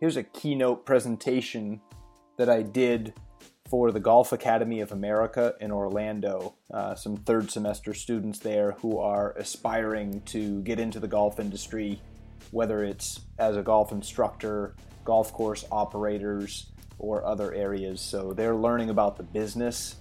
here's a keynote presentation that I did for the Golf Academy of America in Orlando. Uh, some third semester students there who are aspiring to get into the golf industry, whether it's as a golf instructor, golf course operators, or other areas. So they're learning about the business.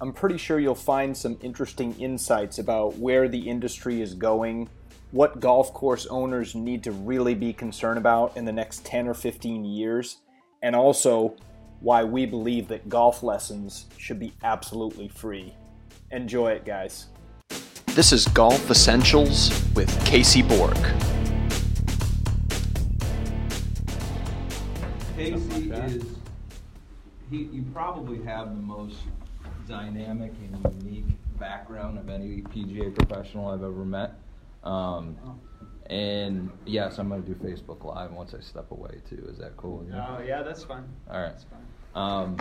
I'm pretty sure you'll find some interesting insights about where the industry is going what golf course owners need to really be concerned about in the next 10 or 15 years, and also why we believe that golf lessons should be absolutely free. Enjoy it, guys. This is Golf Essentials with Casey Bourque. Casey is, he, you probably have the most dynamic and unique background of any PGA professional I've ever met. Um, and yes, I'm gonna do Facebook Live once I step away too. Is that cool? Oh yeah, that's fine. All right. That's fine. Um,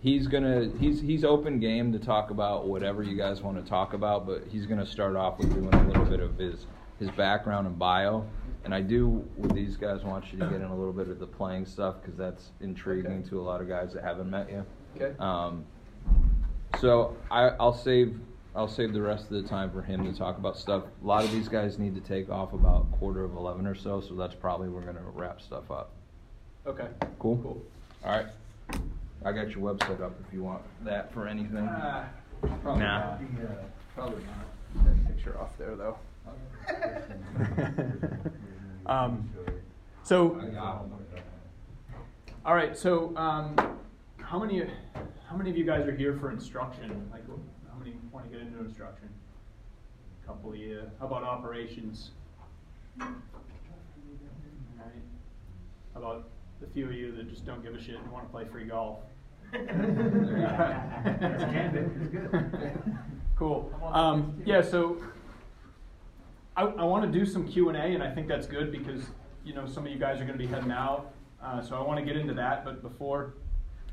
he's gonna he's he's open game to talk about whatever you guys want to talk about, but he's gonna start off with doing a little bit of his his background and bio. And I do with these guys want you to get in a little bit of the playing stuff because that's intriguing Okay. to a lot of guys that haven't met you. Okay. Um, so I, I'll save I'll save the rest of the time for him to talk about stuff. A lot of these guys need to take off about quarter of eleven or so, so that's probably we're gonna wrap stuff up. Okay. Cool. Cool. All right. I got your website up if you want that for anything. Uh, probably Nah. not. Probably not. That picture off there though. um, so, all right. So, um, how many how many of you guys are here for instruction? Like, want to get into instruction? A couple of you. How about operations? All right. How about the few of you that just don't give a shit and want to play free golf? Cool. Um, yeah, so I, I want to do some Q and I think that's good because you know some of you guys are going to be heading out, uh, so I want to get into that. But before,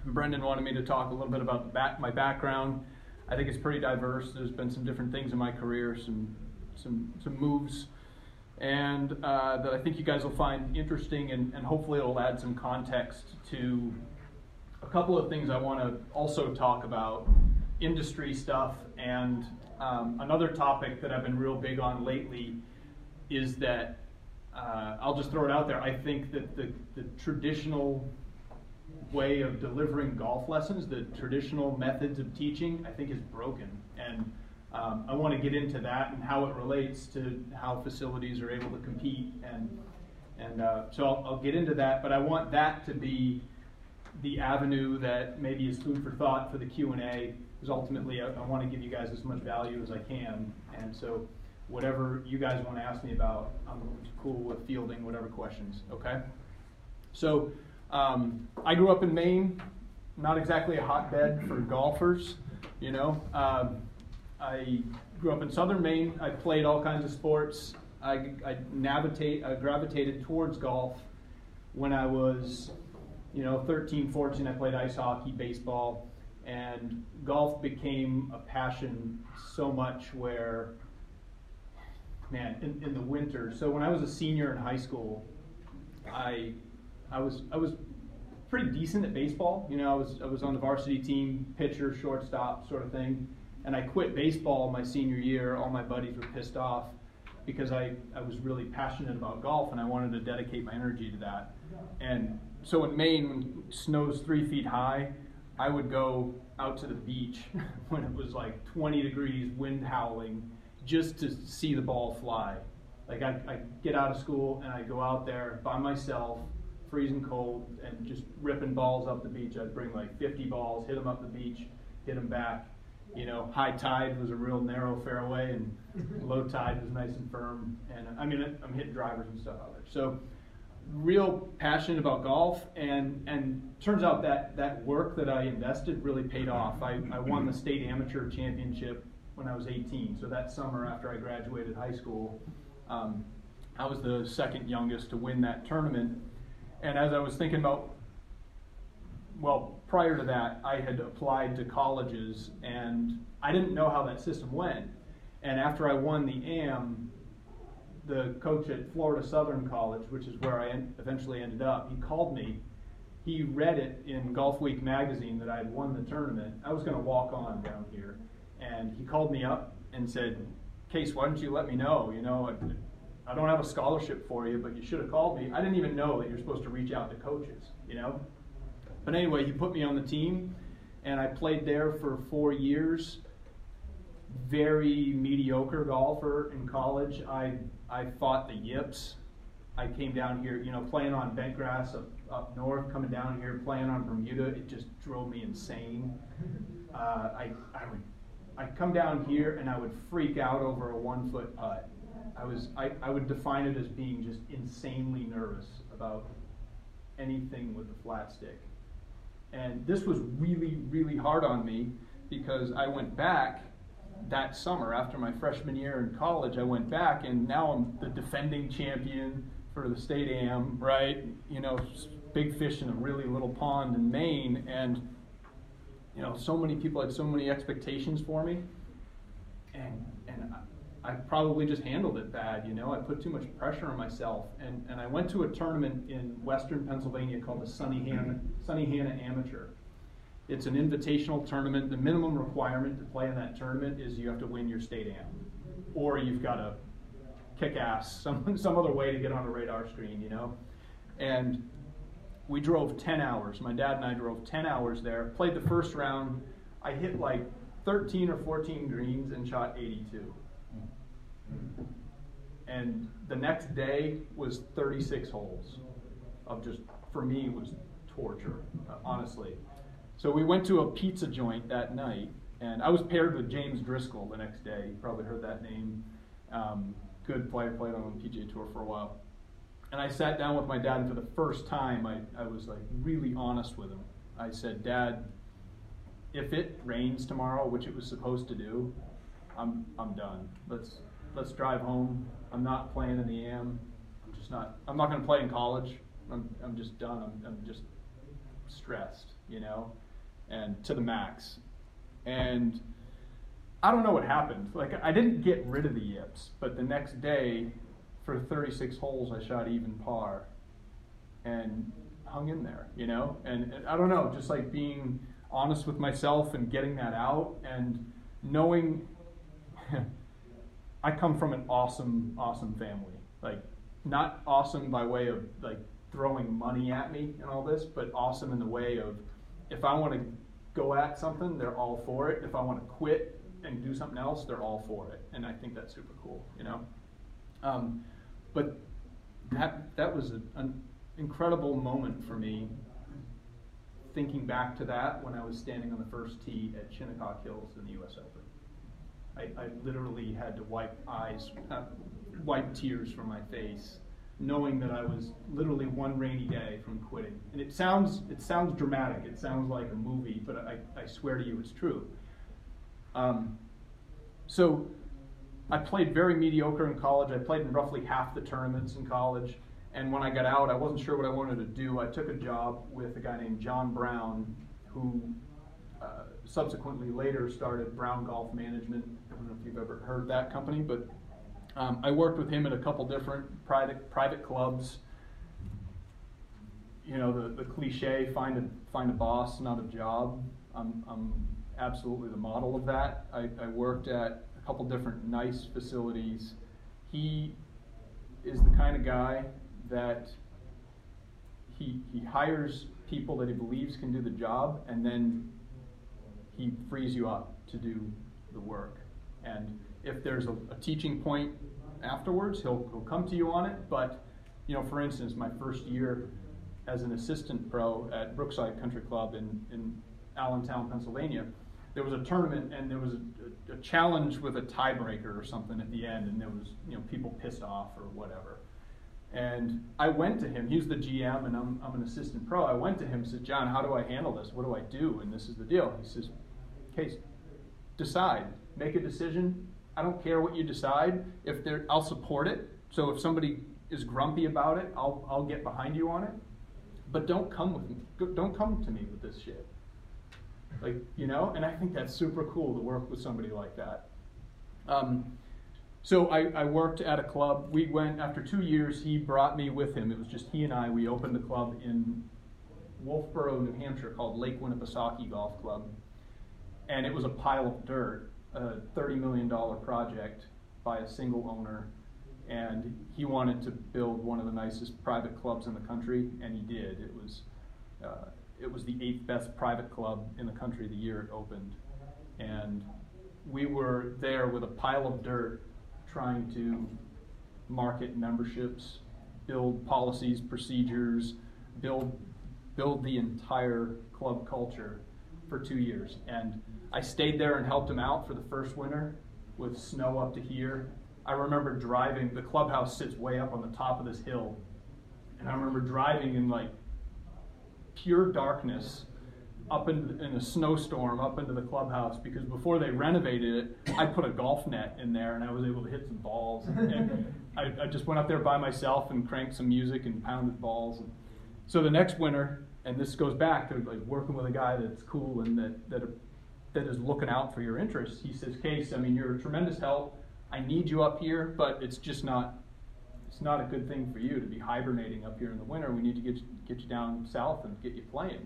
Brendan wanted me to talk a little bit about the back, my background. I think it's pretty diverse. There's been some different things in my career, some some some moves, and uh, that I think you guys will find interesting, and, and hopefully it'll add some context to a couple of things I want to also talk about industry stuff and um, another topic that I've been real big on lately is that uh, I'll just throw it out there. I think that the, the traditional way of delivering golf lessons, the traditional methods of teaching, I think is broken. And um, I want to get into that and how it relates to how facilities are able to compete. And, and uh, so I'll, I'll get into that, but I want that to be the avenue that maybe is food for thought for the Q and A. Because ultimately, I, I want to give you guys as much value as I can, and so whatever you guys want to ask me about, I'm cool with fielding whatever questions. Okay. So um, I grew up in Maine, not exactly a hotbed for golfers. You know, um, I grew up in southern Maine. I played all kinds of sports. I, I navigate, I gravitated towards golf when I was you know, 13, 14, I played ice hockey, baseball, and golf became a passion so much where, man, in, in the winter. So when I was a senior in high school, I, I was, I was pretty decent at baseball. You know, I was, I was on the varsity team, pitcher, shortstop, sort of thing. And I quit baseball my senior year. All my buddies were pissed off because I, I was really passionate about golf and I wanted to dedicate my energy to that. And so in Maine, when snows three feet high, I would go out to the beach when it was like 20 degrees, wind howling, just to see the ball fly. Like I, I get out of school and I go out there by myself, freezing cold, and just ripping balls up the beach. I'd bring like 50 balls, hit them up the beach, hit them back. You know, high tide was a real narrow fairway, and low tide was nice and firm. And I mean, I'm hitting drivers and stuff out there. So real passionate about golf and and turns out that that work that I invested really paid off. I, I won the state amateur championship when I was 18. So that summer after I graduated high school, um, I was the second youngest to win that tournament. And as I was thinking about, well, prior to that, I had applied to colleges and I didn't know how that system went. And after I won the AM, the coach at Florida Southern College, which is where I en- eventually ended up, he called me. He read it in Golf Week magazine that I had won the tournament. I was going to walk on down here, and he called me up and said, "Case, why don't you let me know? You know, I, don't have a scholarship for you, but you should have called me. I didn't even know that you're supposed to reach out to coaches. You know." But anyway, he put me on the team, and I played there for four years very mediocre golfer in college. I I fought the yips. I came down here, you know, playing on bent grass up, up north, coming down here, playing on Bermuda. It just drove me insane. Uh, I I would I'd come down here and I would freak out over a one foot putt. I was I, I would define it as being just insanely nervous about anything with a flat stick. And this was really, really hard on me because I went back that summer after my freshman year in college, I went back and now I'm the defending champion for the state am, right? You know, big fish in a really little pond in Maine, and you know, so many people had so many expectations for me, and and I, probably just handled it bad. You know, I put too much pressure on myself, and and I went to a tournament in Western Pennsylvania called the Sunnehanna Sunny Hannah Amateur it's an invitational tournament. The minimum requirement to play in that tournament is you have to win your state am, or you've got to kick ass some some other way to get on a radar screen, you know. And we drove 10 hours. My dad and I drove 10 hours there. Played the first round. I hit like 13 or 14 greens and shot 82. And the next day was 36 holes of just for me was torture, honestly. So we went to a pizza joint that night, and I was paired with James Driscoll the next day. You probably heard that name. Um, good player, played on the PGA Tour for a while. And I sat down with my dad, and for the first time, I, I was like really honest with him. I said, Dad, if it rains tomorrow, which it was supposed to do, I'm, I'm done. Let's, let's drive home. I'm not playing in the AM. I'm just not, I'm not going to play in college. I'm, I'm just done. I'm, I'm just stressed, you know? and to the max. And I don't know what happened. Like I didn't get rid of the yips, but the next day, for 36 holes, I shot even par, and hung in there. You know, and, and I don't know, just like being honest with myself and getting that out, and knowing. I come from an awesome, awesome family. Like, not awesome by way of like throwing money at me and all this, but awesome in the way of if I want to go at something, they're all for it. If I want to quit and do something else, they're all for it. And I think that's super cool, you know? Um, but that, that was a, an incredible moment for me thinking back to that when I was standing on the first tee at Shinnecock Hills in the U.S. Open. I, I literally had to wipe eyes, uh, wipe tears from my face knowing that I was literally one rainy day from quitting. And it sounds it sounds dramatic. It sounds like a movie, but I, I swear to you, it's true. Um, so I played very mediocre in college. I played in roughly half the tournaments in college. And when I got out, I wasn't sure what I wanted to do. I took a job with a guy named John Brown, who uh, subsequently later started Brown Golf Management. I don't know if you've ever heard that company, but um, I worked with him at a couple different private private clubs. You know, the, the cliche find a find a boss, not a job. I'm, I'm absolutely the model of that. I, I worked at a couple different nice facilities. He is the kind of guy that he, he hires people that he believes can do the job, and then he frees you up to do the work. And if there's a, a teaching point afterwards, he'll, he'll come to you on it. But, you know, for instance, my first year as an assistant pro at Brookside Country Club in, in Allentown, Pennsylvania, there was a tournament and there was a, a, challenge with a tiebreaker or something at the end, and there was, you know, people pissed off or whatever. And I went to him. He's the GM, and I'm, I'm an assistant pro. I went to him and said, John, how do I handle this? What do I do? And this is the deal. He says, Case, decide, make a decision, I don't care what you decide. If there, I'll support it. So if somebody is grumpy about it, I'll I'll get behind you on it. But don't come with me. Don't come to me with this shit. Like you know, and I think that's super cool to work with somebody like that. Um, so I, I worked at a club. We went after two years. He brought me with him. It was just he and I. We opened a club in Wolfeboro, New Hampshire, called Lake Winnipesaukee Golf Club, and it was a pile of dirt, a thirty million dollar project by a single owner, and he wanted to build one of the nicest private clubs in the country, and he did. It was uh, it was the eighth best private club in the country the year it opened, and we were there with a pile of dirt trying to market memberships, build policies, procedures, build build the entire club culture for two years. And I stayed there and helped him out for the first winter with snow up to here. I remember driving, the clubhouse sits way up on the top of this hill. And I remember driving in like pure darkness up in, in a snowstorm up into the clubhouse because before they renovated it, I put a golf net in there and I was able to hit some balls. And I, I just went up there by myself and cranked some music and pounded balls. And so the next winter, and this goes back to like working with a guy that's cool and that that that is looking out for your interests. He says, "Case, I mean, you're a tremendous help. I need you up here, but it's just not." It's not a good thing for you to be hibernating up here in the winter. We need to get you, get you down south and get you playing.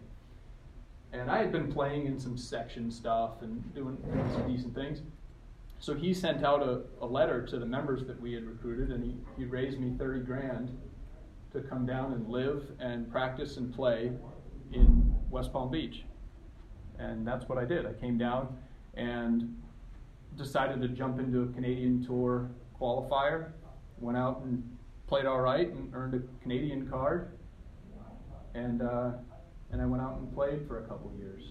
And I had been playing in some section stuff and doing, doing some decent things. So he sent out a, a, letter to the members that we had recruited, and he, he raised me 30 grand to come down and live and practice and play in West Palm Beach. And that's what I did. I came down and decided to jump into a Canadian Tour qualifier. Went out and played all right and earned a Canadian card. And, uh, and I went out and played for a couple years.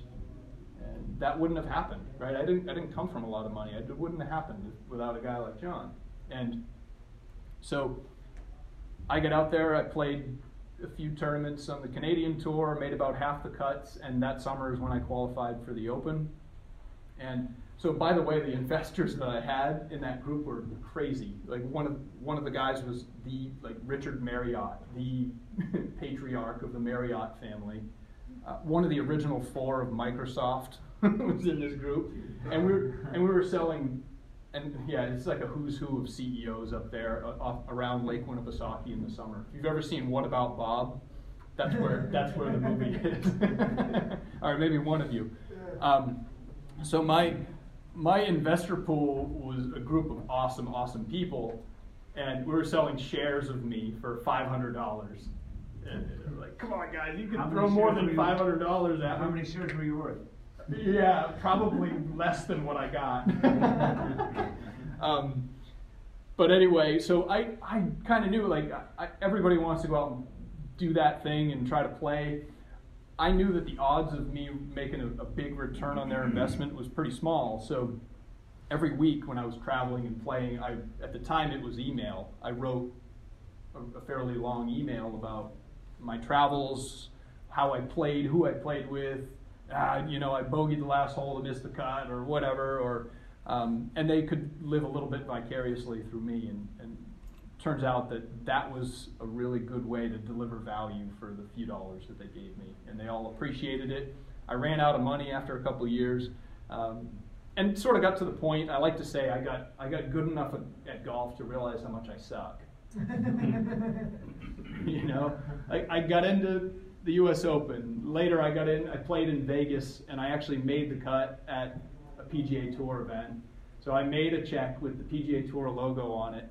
And that wouldn't have happened, right? I didn't, I didn't come from a lot of money. It wouldn't have happened without a guy like John. And so I got out there, I played a few tournaments on the Canadian tour, made about half the cuts, and that summer is when I qualified for the Open. And so, by the way, the investors that I had in that group were crazy. Like one of one of the guys was the like Richard Marriott, the patriarch of the Marriott family. Uh, one of the original four of Microsoft was in this group, and we were and we were selling and yeah, it's like a who's who of CEOs up there uh, around Lake Winnipesaukee in the summer. If you've ever seen What About Bob, that's where that's where the movie is. or maybe one of you. Um, so my my investor pool was a group of awesome, awesome people, and we were selling shares of me for five hundred dollars. And like, come on, guys, you can throw more than five hundred dollars at me. How many shares were you worth? Yeah, probably less than what I got. um, but anyway, so I, I kind of knew like I, everybody wants to go out and do that thing and try to play. I knew that the odds of me making a, a big return on their investment was pretty small. So every week when I was traveling and playing, I at the time it was email. I wrote a, a fairly long email about my travels, how I played, who I played with, ah, you know, I bogeyed the last hole and missed the cut or whatever, or um, and they could live a little bit vicariously through me. And, and turns out that that was a really good way to deliver value for the few dollars that they gave me, and they all appreciated it. I ran out of money after a couple years. Um, and sort of got to the point. I like to say I got I got good enough at, at golf to realize how much I suck. you know, I, I got into the U.S. Open. Later, I got in. I played in Vegas, and I actually made the cut at a PGA Tour event. So I made a check with the PGA Tour logo on it.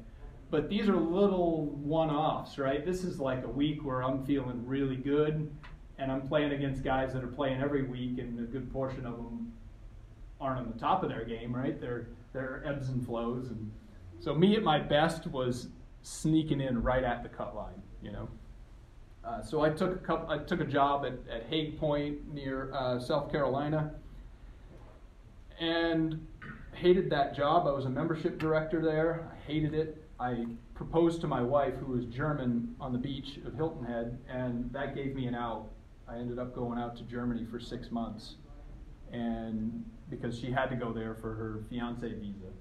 But these are little one-offs, right? This is like a week where I'm feeling really good, and I'm playing against guys that are playing every week, and a good portion of them aren't on the top of their game, right? They're they're ebbs and flows, and so me at my best was sneaking in right at the cut line, you know. Uh, so I took a couple, I took a job at, at Haig Point near uh, South Carolina, and hated that job. I was a membership director there. I hated it. I proposed to my wife, who was German, on the beach of Hilton Head, and that gave me an out. I ended up going out to Germany for six months, and because she had to go there for her fiance visa.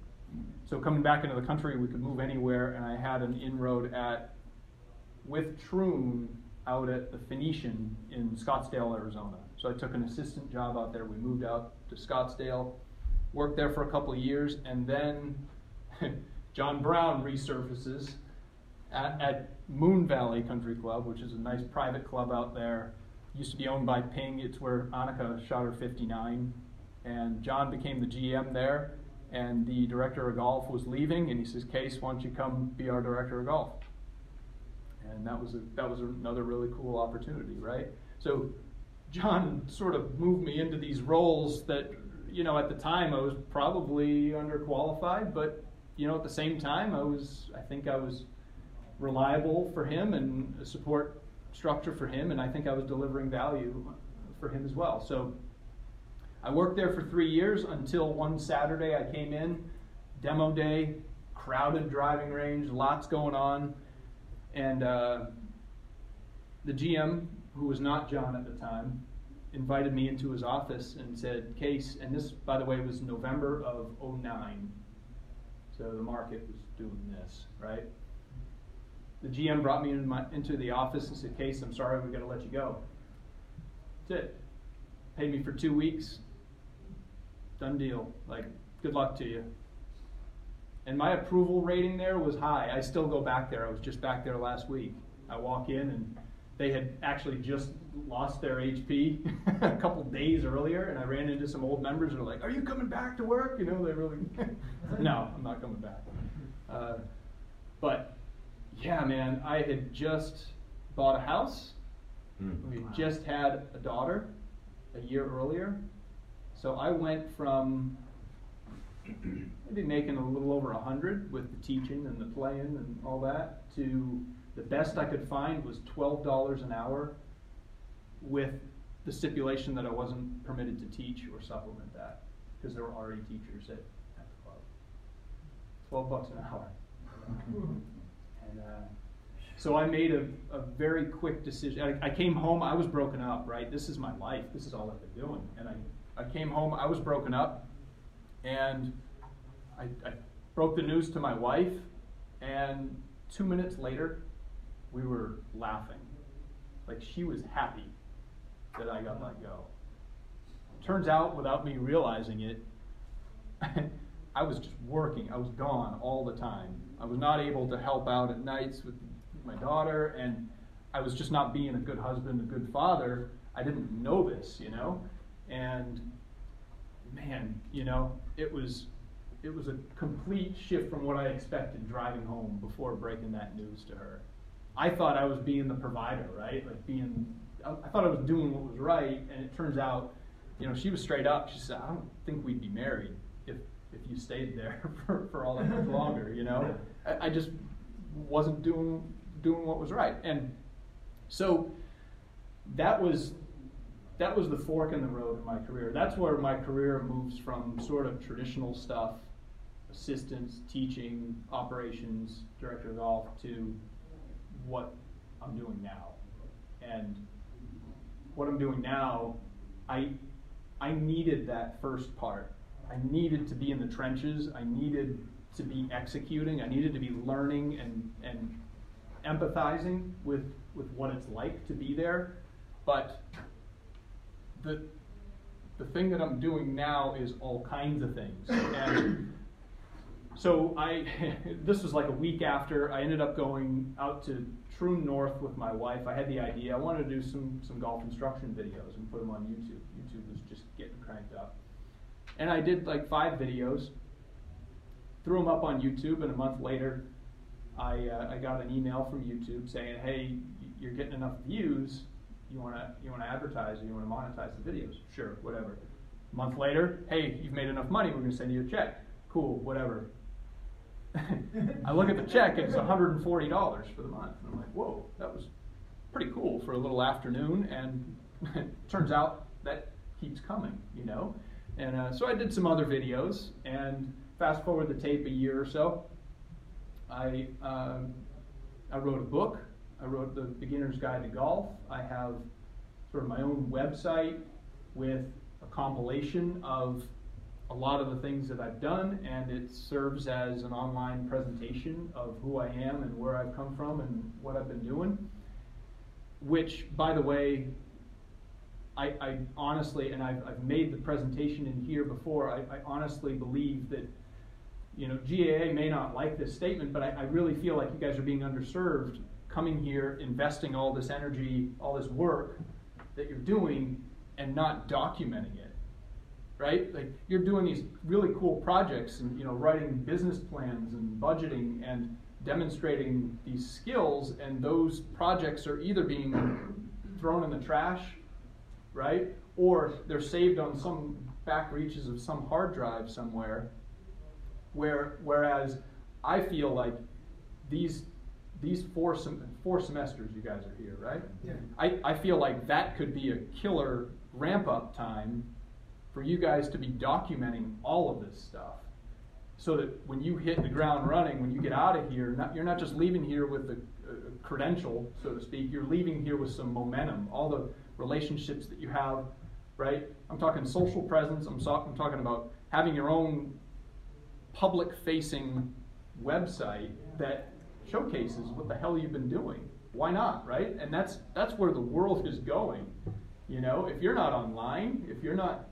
So coming back into the country, we could move anywhere, and I had an inroad at with Troon out at the Phoenician in Scottsdale, Arizona. So I took an assistant job out there. We moved out to Scottsdale, worked there for a couple of years, and then John Brown resurfaces at, at Moon Valley Country Club, which is a nice private club out there. Used to be owned by Ping. It's where Annika shot her 59. And John became the GM there, and the director of golf was leaving, and he says, Case, why don't you come be our director of golf? And that was, a, that was another really cool opportunity, right? So John sort of moved me into these roles that, you know, at the time I was probably underqualified, but, you know, at the same time I was, I think I was reliable for him and a support structure for him, and I think I was delivering value for him as well. So I worked there for three years until one Saturday I came in, demo day, crowded driving range, lots going on, and uh, the GM, who was not John at the time, invited me into his office and said, Case, and this, by the way, was November of 09. So the market was doing this, right? The GM brought me in my, into the office and said, Case, I'm sorry, we got to let you go. That's it. Paid me for two weeks. Done deal. Like, good luck to you. And my approval rating there was high. I still go back there. I was just back there last week. I walk in and they had actually just lost their HP a couple days earlier, and I ran into some old members who are like, "Are you coming back to work?" You know, they really, no, I'm not coming back. Uh, but yeah, man, I had just bought a house. Mm. We wow. just had a daughter a year earlier, so I went from maybe making a little over a hundred with the teaching and the playing and all that to the best I could find was twelve dollars an hour with the stipulation that I wasn't permitted to teach or supplement that because there were already teachers at, at the club. Twelve bucks an hour. and uh, so I made a, a very quick decision. I, I came home, I was broken up, right? This is my life. This is all I've been doing. And I, I came home, I was broken up, and I, I broke the news to my wife, and two minutes later, we were laughing. Like she was happy that I got let go. Turns out, without me realizing it, I was just working. I was gone all the time. I was not able to help out at nights with my daughter, and I was just not being a good husband, a good father. I didn't know this, you know? And man, you know, it was it was a complete shift from what I expected driving home before breaking that news to her. I thought I was being the provider, right? Like being, I thought I was doing what was right, and it turns out, you know, she was straight up. She said, "I don't think we'd be married if if you stayed there for, for all that much longer." You know, I, I just wasn't doing doing what was right, and so that was that was the fork in the road in my career. That's where my career moves from sort of traditional stuff, assistance, teaching, operations, director of golf, to what I'm doing now. And what I'm doing now, I I needed that first part. I needed to be in the trenches. I needed to be executing. I needed to be learning and and empathizing with with what it's like to be there. But the the thing that I'm doing now is all kinds of things. And so I, this was like a week after I ended up going out to Troon North with my wife. I had the idea I wanted to do some some golf instruction videos and put them on YouTube. YouTube was just getting cranked up, and I did like five videos. Threw them up on YouTube, and a month later, I uh, I got an email from YouTube saying, "Hey, you're getting enough views. You wanna you wanna advertise or you wanna monetize the videos? Sure, whatever." A month later, "Hey, you've made enough money. We're gonna send you a check." Cool, whatever I look at the check, it's $140 for the month. And I'm like, whoa, that was pretty cool for a little afternoon. And it turns out that keeps coming, you know? And uh, so I did some other videos. And fast forward the tape a year or so, I, uh, I wrote a book. I wrote The Beginner's Guide to Golf. I have sort of my own website with a compilation of a lot of the things that I've done, and it serves as an online presentation of who I am and where I've come from and what I've been doing. Which, by the way, I, I honestly, and I've, I've, made the presentation in here before, I, I honestly believe that you know, GAA may not like this statement, but I, I really feel like you guys are being underserved coming here, investing all this energy, all this work that you're doing, and not documenting it. Right? Like you're doing these really cool projects and you know writing business plans and budgeting and demonstrating these skills and those projects are either being thrown in the trash, right? Or they're saved on some back reaches of some hard drive somewhere. Where whereas I feel like these these four sem- four semesters you guys are here, right? Yeah. I, I feel like that could be a killer ramp up time for you guys to be documenting all of this stuff. So that when you hit the ground running, when you get out of here, not, you're not just leaving here with a, a credential, so to speak, you're leaving here with some momentum. All the relationships that you have, right? I'm talking social presence, I'm, so, I'm talking about having your own public facing website that showcases what the hell you've been doing. Why not, right? And that's that's where the world is going. You know, if you're not online, if you're not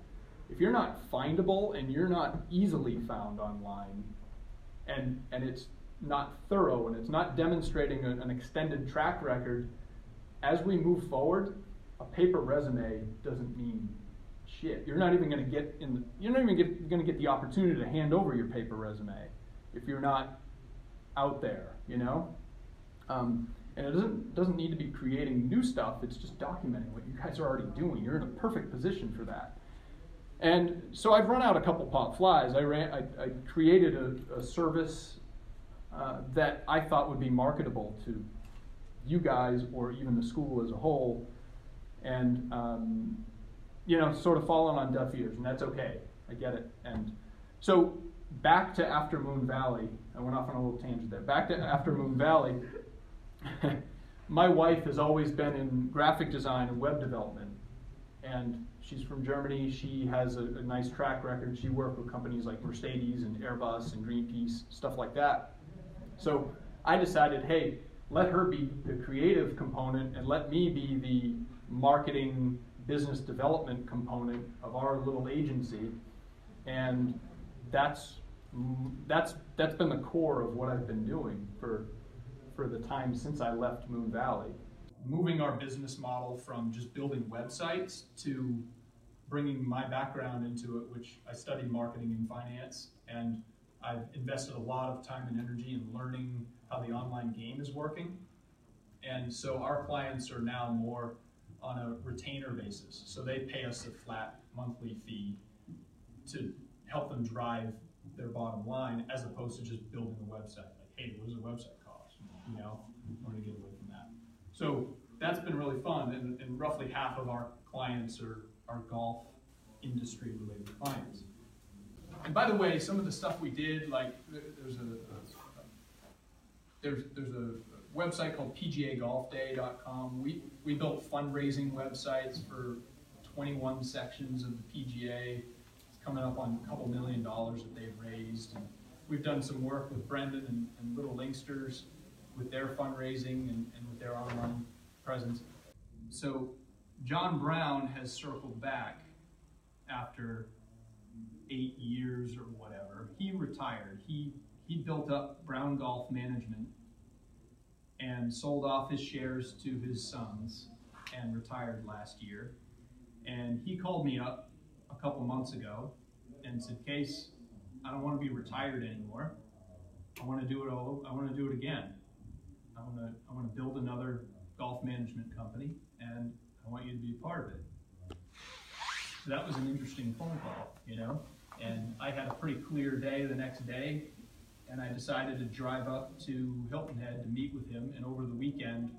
if you're not findable and you're not easily found online, and and it's not thorough and it's not demonstrating an extended track record, as we move forward, a paper resume doesn't mean shit. You're not even going to get in. The, you're not even going to get the opportunity to hand over your paper resume if you're not out there. You know, um, and it doesn't doesn't need to be creating new stuff. It's just documenting what you guys are already doing. You're in a perfect position for that. And so I've run out a couple pop flies. I ran. I, I created a, a service uh, that I thought would be marketable to you guys or even the school as a whole, and um, you know, sort of fallen on deaf ears, and that's okay. I get it. And so back to After Moon Valley. I went off on a little tangent there. Back to After Moon Valley. my wife has always been in graphic design and web development, and she's from Germany. She has a, a nice track record. She worked with companies like Mercedes and Airbus and Greenpeace, stuff like that. So I decided, hey, let her be the creative component and let me be the marketing business development component of our little agency. And that's that's that's been the core of what I've been doing for for the time since I left Moon Valley. Moving our business model from just building websites to bringing my background into it, which I studied marketing and finance, and I've invested a lot of time and energy in learning how the online game is working. And so our clients are now more on a retainer basis. So they pay us a flat monthly fee to help them drive their bottom line as opposed to just building a website. Like, hey, what does a website cost? You know, I want to get away from that. So that's been really fun, and, and roughly half of our clients are, are golf industry related clients. And by the way, some of the stuff we did, like there's a, a there's there's a website called PGAGolfDay.com. We we built fundraising websites for 21 sections of the PGA coming up on a couple million dollars that they've raised. And we've done some work with Brendan and, and Little Linksters with their fundraising and, and with their online presence. So John Brown has circled back after eight years or whatever. He retired. He he built up Brown Golf Management and sold off his shares to his sons and retired last year. And he called me up couple months ago and said, Case, I don't want to be retired anymore. I want to do it all. I want to do it again. I want to. I want to build another golf management company, and I want you to be a part of it. So that was an interesting phone call, you know. And I had a pretty clear day the next day, and I decided to drive up to Hilton Head to meet with him. And over the weekend,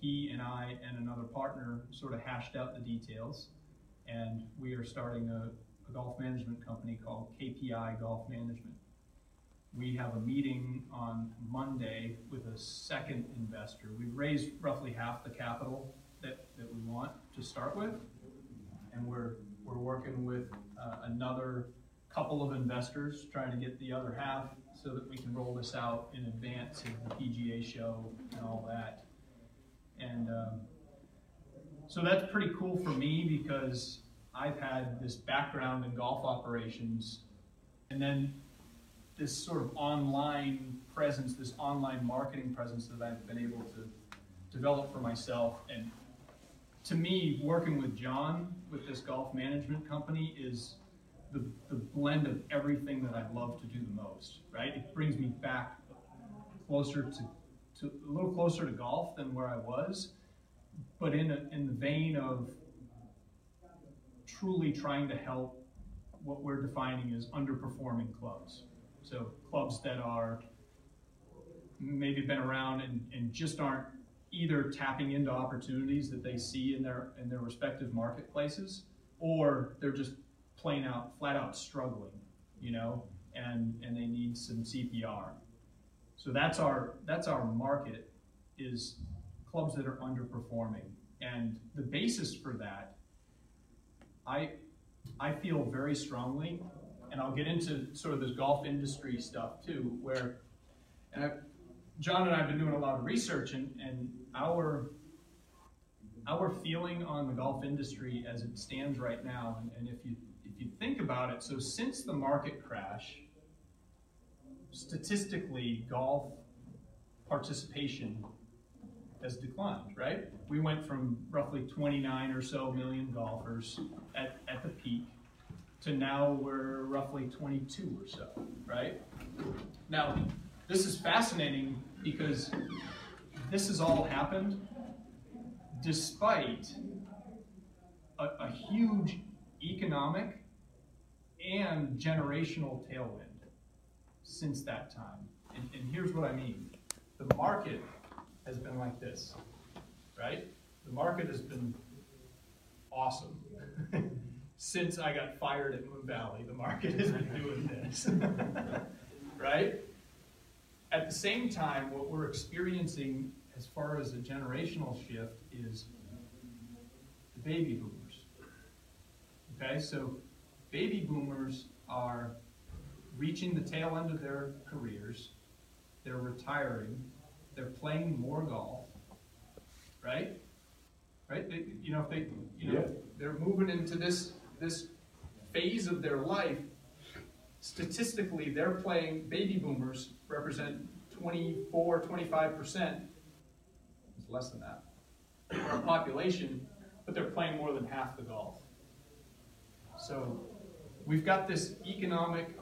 he and I and another partner sort of hashed out the details and we are starting a, a golf management company called KPI Golf Management. We have a meeting on Monday with a second investor. We've raised roughly half the capital that, that we want to start with, and we're, we're working with uh, another couple of investors trying to get the other half so that we can roll this out in advance of the PGA show and all that. And um, so that's pretty cool for me because I've had this background in golf operations. And then this sort of online presence, this online marketing presence that I've been able to develop for myself. And to me, working with John with this golf management company is the, the blend of everything that I love to do the most, right? It brings me back closer to, to a little closer to golf than where I was, but in, a, in the vein of truly trying to help what we're defining as underperforming clubs. So clubs that are maybe been around and, and just aren't either tapping into opportunities that they see in their in their respective marketplaces, or they're just plain out flat out struggling, you know, and and they need some CPR. So that's our that's our market is clubs that are underperforming. And the basis for that, I I feel very strongly, and I'll get into sort of this golf industry stuff too, where and I, John and I have been doing a lot of research, and, and our our feeling on the golf industry as it stands right now, and, and if you if you think about it, so since the market crash, statistically, golf participation has declined, right? We went from roughly 29 or so million golfers at, at the peak to now we're roughly 22 or so, right? Now, this is fascinating because this has all happened despite a, a huge economic and generational tailwind since that time. And, and here's what I mean the market has been like this, right? The market has been awesome. since I got fired at Moon Valley, the market has been doing this, right? At the same time, what we're experiencing as far as a generational shift is the baby boomers. Okay, so baby boomers are reaching the tail end of their careers, they're retiring, they're playing more golf, right? Right? They, you know, if they, you know, Yeah. they're moving into this this phase of their life. Statistically, they're playing. Baby boomers represent 24, 25 percent. It's less than that. Our population, but they're playing more than half the golf. So we've got this economic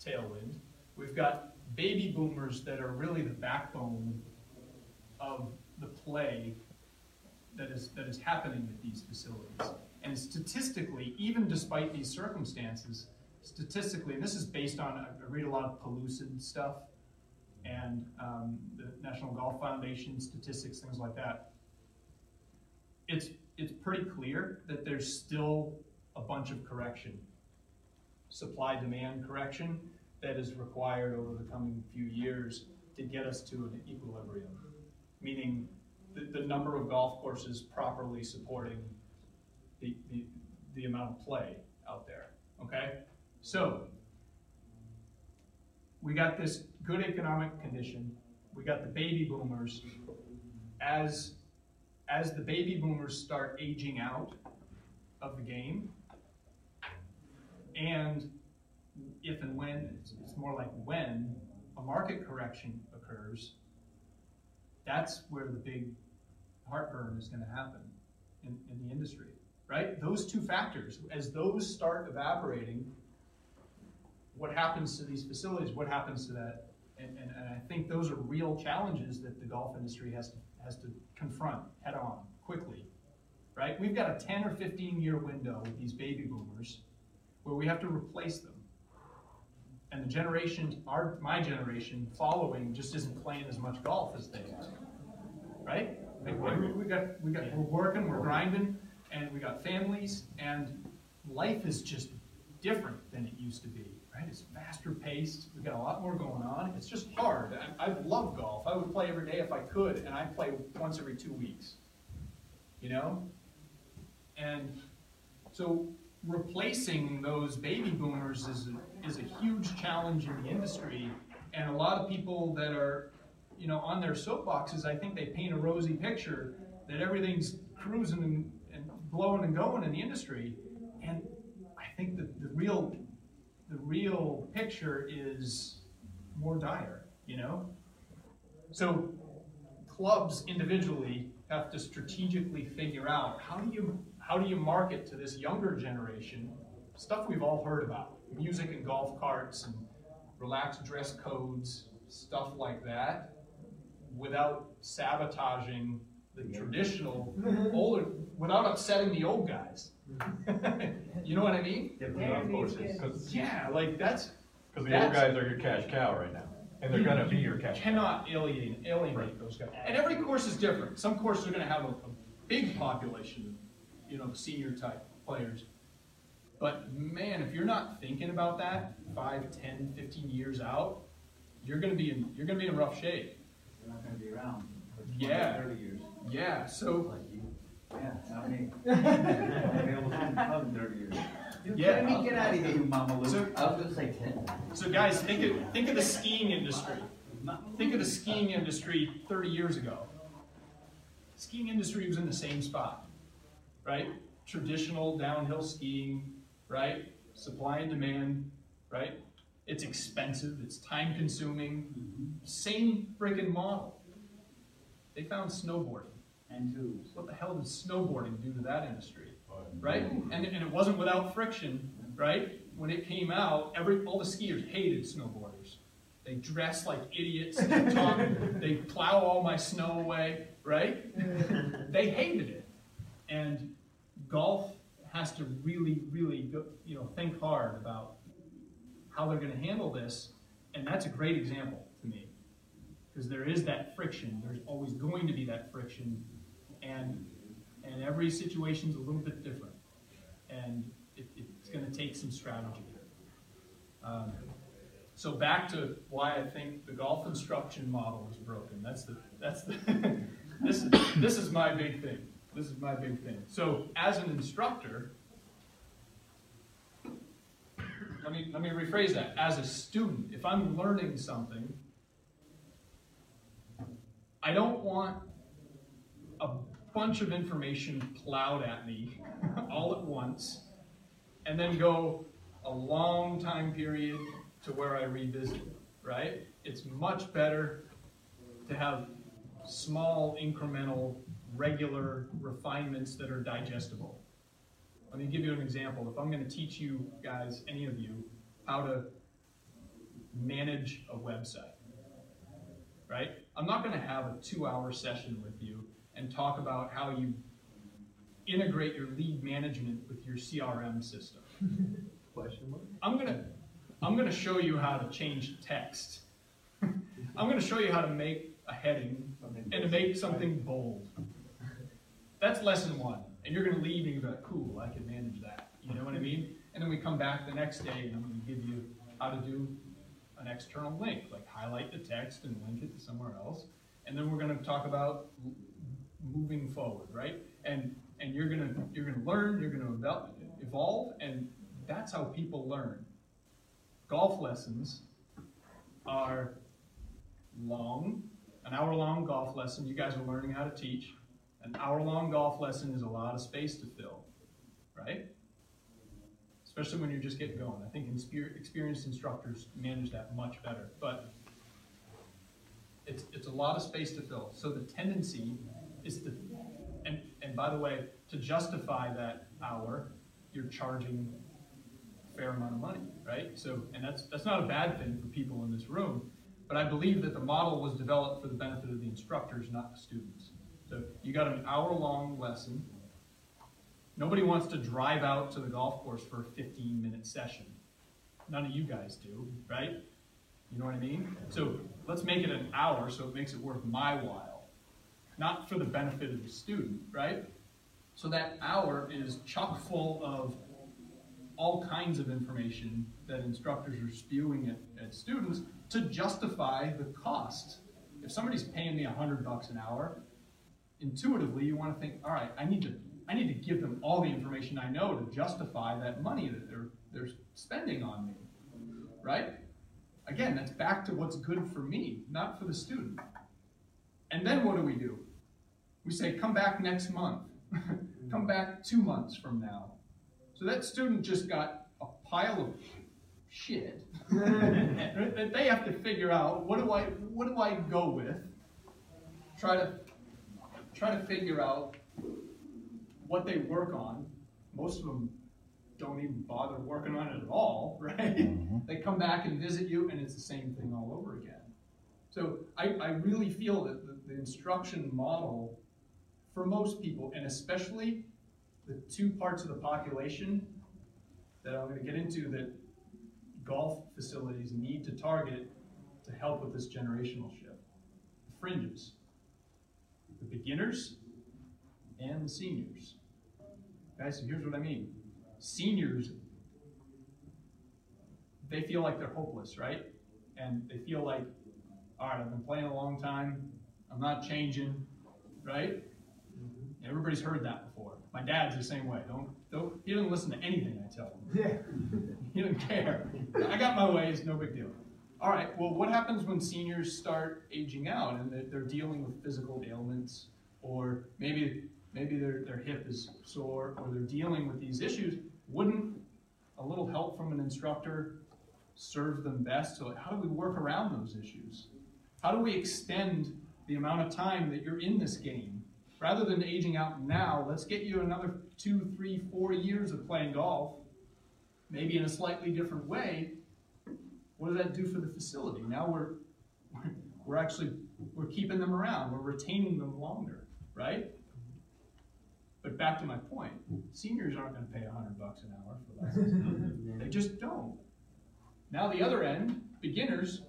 tailwind. We've got baby boomers that are really the backbone of the play that is that is happening at these facilities. And statistically, even despite these circumstances, statistically, and this is based on I read a lot of Pellucid stuff and um, the National Golf Foundation statistics, things like that. It's it's pretty clear that there's still a bunch of correction, supply demand correction that is required over the coming few years to get us to an equilibrium, meaning the, the number of golf courses properly supporting the, the, the amount of play out there. Okay? So, we got this good economic condition. We got the baby boomers. As, as the baby boomers start aging out of the game, and if and when, it's, more like when, a market correction occurs, that's where the big heartburn is going to happen in, in the industry, right? Those two factors, as those start evaporating, what happens to these facilities? What happens to that? And, and, and I think those are real challenges that the golf industry has to, has to confront head on quickly, right? We've got a 10 or 15 year window with these baby boomers where we have to replace them. And the generation, our my generation following, just isn't playing as much golf as they are, right? Like, we, we got we got we're working, we're grinding, and we got families, and life is just different than it used to be, right? It's faster paced. We've got a lot more going on. It's just hard. I, I love golf. I would play every day if I could, and I play once every two weeks. You know, and so replacing those baby boomers is is a huge challenge in the industry, and a lot of people that are, you know, on their soapboxes, I think they paint a rosy picture that everything's cruising and, and blowing and going in the industry, and I think that the real the real picture is more dire, you know? So clubs individually have to strategically figure out how do you how do you market to this younger generation stuff we've all heard about music and golf carts and relaxed dress codes stuff like that without sabotaging the traditional older without upsetting the old guys you know what i mean yeah like that's Because the old guys are your cash cow right now, and they're gonna be your cash cow. cannot alienate, alienate those guys. And every course is different. Some courses are going to have a, a big population of, you know, senior type players. But man, if you're not thinking about that 5, 10, 15 years out, you're going to be in you're going to be in rough shape. You're not gonna be around for Yeah. thirty years. Yeah. So Like you. Yeah, not me. I'll be able to club in thirty years. You Yeah. kidding me? Get out of here, mama Lou. So- I was gonna say ten. so guys, think of think of the skiing industry. Think of the skiing industry 30 years ago. Skiing industry was in the same spot, right? Traditional downhill skiing, right? Supply and demand, right? It's expensive, it's time consuming, same freaking model. They found snowboarding. And twos. What the hell did snowboarding do to that industry? Right? And, and it wasn't without friction, right? When it came out, every all the skiers hated snowboarders. They dress like idiots, they talk, they plow all my snow away, right? they hated it. And golf has to really, really you know, think hard about how they're going to handle this. And that's a great example to me. Because there is that friction. There's always going to be that friction. And and every situation's a little bit different. And it, it's going to take some strategy. Um, so back to why I think the golf instruction model is broken. That's the that's the this is this is my big thing. This is my big thing. So as an instructor, let me let me rephrase that. As a student, if I'm learning something, I don't want a bunch of information plowed at me all at once and then go a long time period to where I revisit, it, right? It's much better to have small, incremental, regular refinements that are digestible. Let me give you an example. If I'm going to teach you guys, any of you, how to manage a website, right? I'm not going to have a two hour session with you and talk about how you integrate your lead management with your CRM system. Question mark? I'm going to I'm going to show you how to change text. I'm going to show you how to make a heading and to make something bold. That's lesson one. And you're going to leave and you're like, cool, I can manage that. You know what I mean? And then we come back the next day and I'm going to give you how to do an external link, like highlight the text and link it to somewhere else. And then we're going to talk about moving forward, right? And and you're going to you're going to learn, you're going to evolve, and that's how people learn. Golf lessons are long, an hour long golf lesson. You guys are learning how to teach. An hour long golf lesson is a lot of space to fill, right? Especially when you're just getting going. I think experienced instructors manage that much better. But it's, it's a lot of space to fill. So the tendency is to, and, and by the way, to justify that hour, you're charging a fair amount of money, right? So, and that's, that's not a bad thing for people in this room, but I believe that the model was developed for the benefit of the instructors, not the students. So you got an hour-long lesson. Nobody wants to drive out to the golf course for a 15-minute session. None of you guys do, right? You know what I mean? So let's make it an hour so it makes it worth my while, not for the benefit of the student, right? So that hour is chock full of all kinds of information that instructors are spewing at, at students to justify the cost. If somebody's paying me a hundred bucks an hour, intuitively you want to think, all right, I need to I need to give them all the information I know to justify that money that they're they're spending on me. Right? Again, that's back to what's good for me, not for the student. And then what do we do? We say, come back next month. come back two months from now. So that student just got a pile of shit that they have to figure out what do I what do I go with? Try to try to figure out what they work on. Most of them don't even bother working on it at all, right? Mm-hmm. They come back and visit you, and it's the same thing all over again. So I, I really feel that the, the instruction model for most people, and especially the two parts of the population that I'm going to get into that golf facilities need to target to help with this generational shift. The fringes, the beginners, and the seniors. Guys, so here's what I mean. Seniors, they feel like they're hopeless, right? And they feel like, all right, I've been playing a long time, I'm not changing, right? Mm-hmm. Everybody's heard that before. My dad's the same way. Don't don't he doesn't listen to anything I tell him. Yeah. He doesn't care. I got my ways, no big deal. All right, well, what happens when seniors start aging out and they're, dealing with physical ailments, or maybe maybe their, their hip is sore, or they're dealing with these issues? Wouldn't a little help from an instructor serve them best? So, how do we work around those issues? How do we extend the amount of time that you're in this game? Rather than aging out now, let's get you another two, three, four years of playing golf, maybe in a slightly different way. What does that do for the facility? Now we're we're actually we're keeping them around, we're retaining them longer, right? But back to my point, seniors aren't going to pay a hundred bucks an hour for lessons. they just don't. Now the other end, beginners.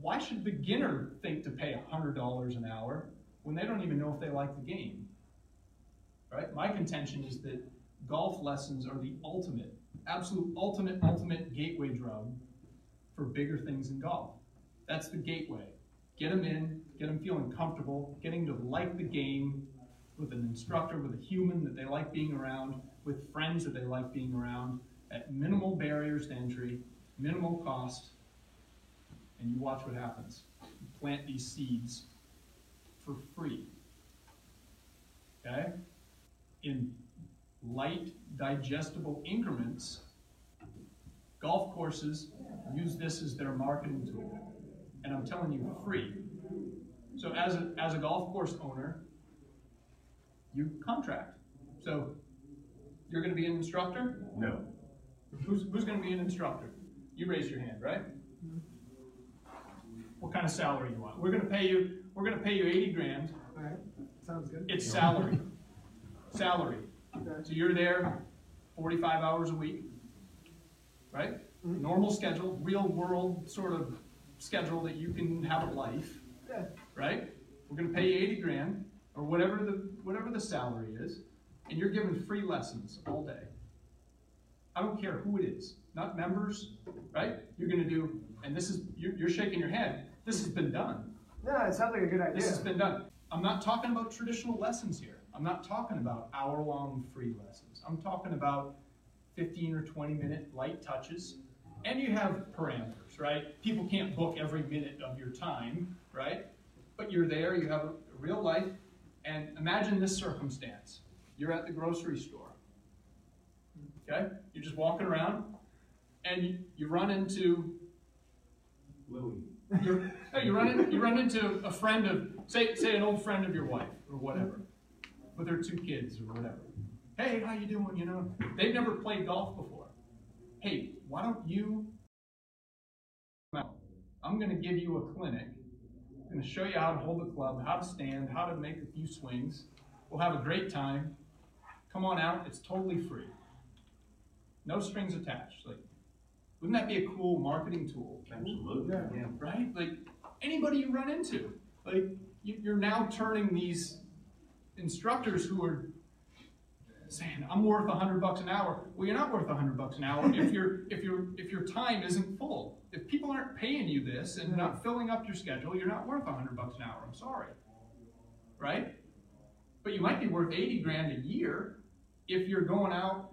Why should beginner think to pay hundred dollars an hour when they don't even know if they like the game? Right? My contention is that golf lessons are the ultimate, absolute ultimate, ultimate gateway drug for bigger things in golf. That's the gateway. Get them in, get them feeling comfortable, getting to like the game with an instructor, with a human that they like being around, with friends that they like being around, at minimal barriers to entry, minimal cost, and you watch what happens. You plant these seeds for free. Okay? In light, digestible increments, golf courses use this as their marketing tool. And I'm telling you, free. So as a, as a golf course owner, you contract. So you're going to be an instructor? No. Who's, who's going to be an instructor? You raise your hand, right? What kind of salary you want? We're going to pay you. We're going to pay you eighty grand. All right. Sounds good. It's salary. salary. Okay. So you're there forty-five hours a week, right? Normal schedule, real world sort of schedule that you can have a life, Yeah. right? We're going to pay you eighty grand or whatever the whatever the salary is, and you're given free lessons all day. I don't care who it is, not members, right? You're going to do, and this is you're, you're shaking your head. This has been done. Yeah, it sounds like a good idea. This has been done. I'm not talking about traditional lessons here. I'm not talking about hour long free lessons. I'm talking about 15 or 20 minute light touches. And you have parameters, right? People can't book every minute of your time, right? But you're there, you have a, a real life. And imagine this circumstance you're at the grocery store, okay? You're just walking around, and you, you run into no, you run in, you run into a friend of say say an old friend of your wife or whatever, with their two kids or whatever. Hey, how you doing? You know, they've never played golf before. Hey, why don't you? I'm going to give you a clinic. I'm going to show you how to hold the club, how to stand, how to make a few swings. We'll have a great time. Come on out. It's totally free. No strings attached. Like, wouldn't that be a cool marketing tool? Absolutely. Yeah. right? Like anybody you run into, like you, you're now turning these instructors who are saying, "I'm worth a hundred bucks an hour." Well, you're not worth a hundred bucks an hour if your if your if your time isn't full. If people aren't paying you this and not filling up your schedule, you're not worth a hundred bucks an hour. I'm sorry, right? But you might be worth eighty grand a year if you're going out,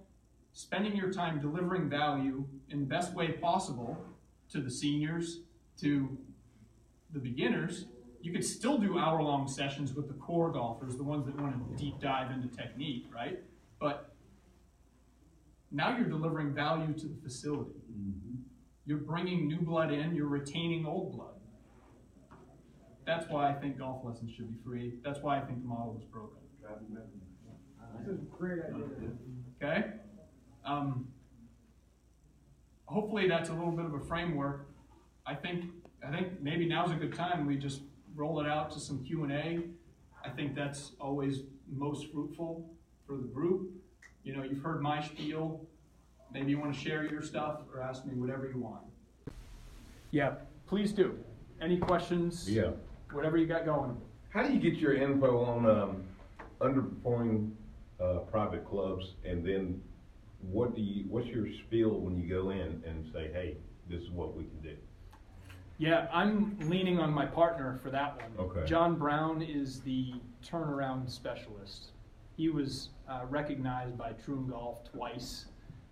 spending your time delivering value in the best way possible to the seniors, to the beginners, you could still do hour long sessions with the core golfers, the ones that want to deep dive into technique, right? But now you're delivering value to the facility. You're bringing new blood in, you're retaining old blood. That's why I think golf lessons should be free. That's why I think the model was broken. This is a great idea. Okay? Um, hopefully that's a little bit of a framework. I think I think maybe now's a good time we just roll it out to some Q and A. I think that's always most fruitful for the group. You know, you've heard my spiel. Maybe you want to share your stuff or ask me whatever you want. Yeah, please do. Any questions? Yeah. Whatever you got going. How do you get your info on um, underperforming uh, private clubs, and then what do you? What's your spiel when you go in and say, "Hey, this is what we can do"? Yeah, I'm leaning on my partner for that one. Okay. John Brown is the turnaround specialist. He was uh, recognized by Troon Golf twice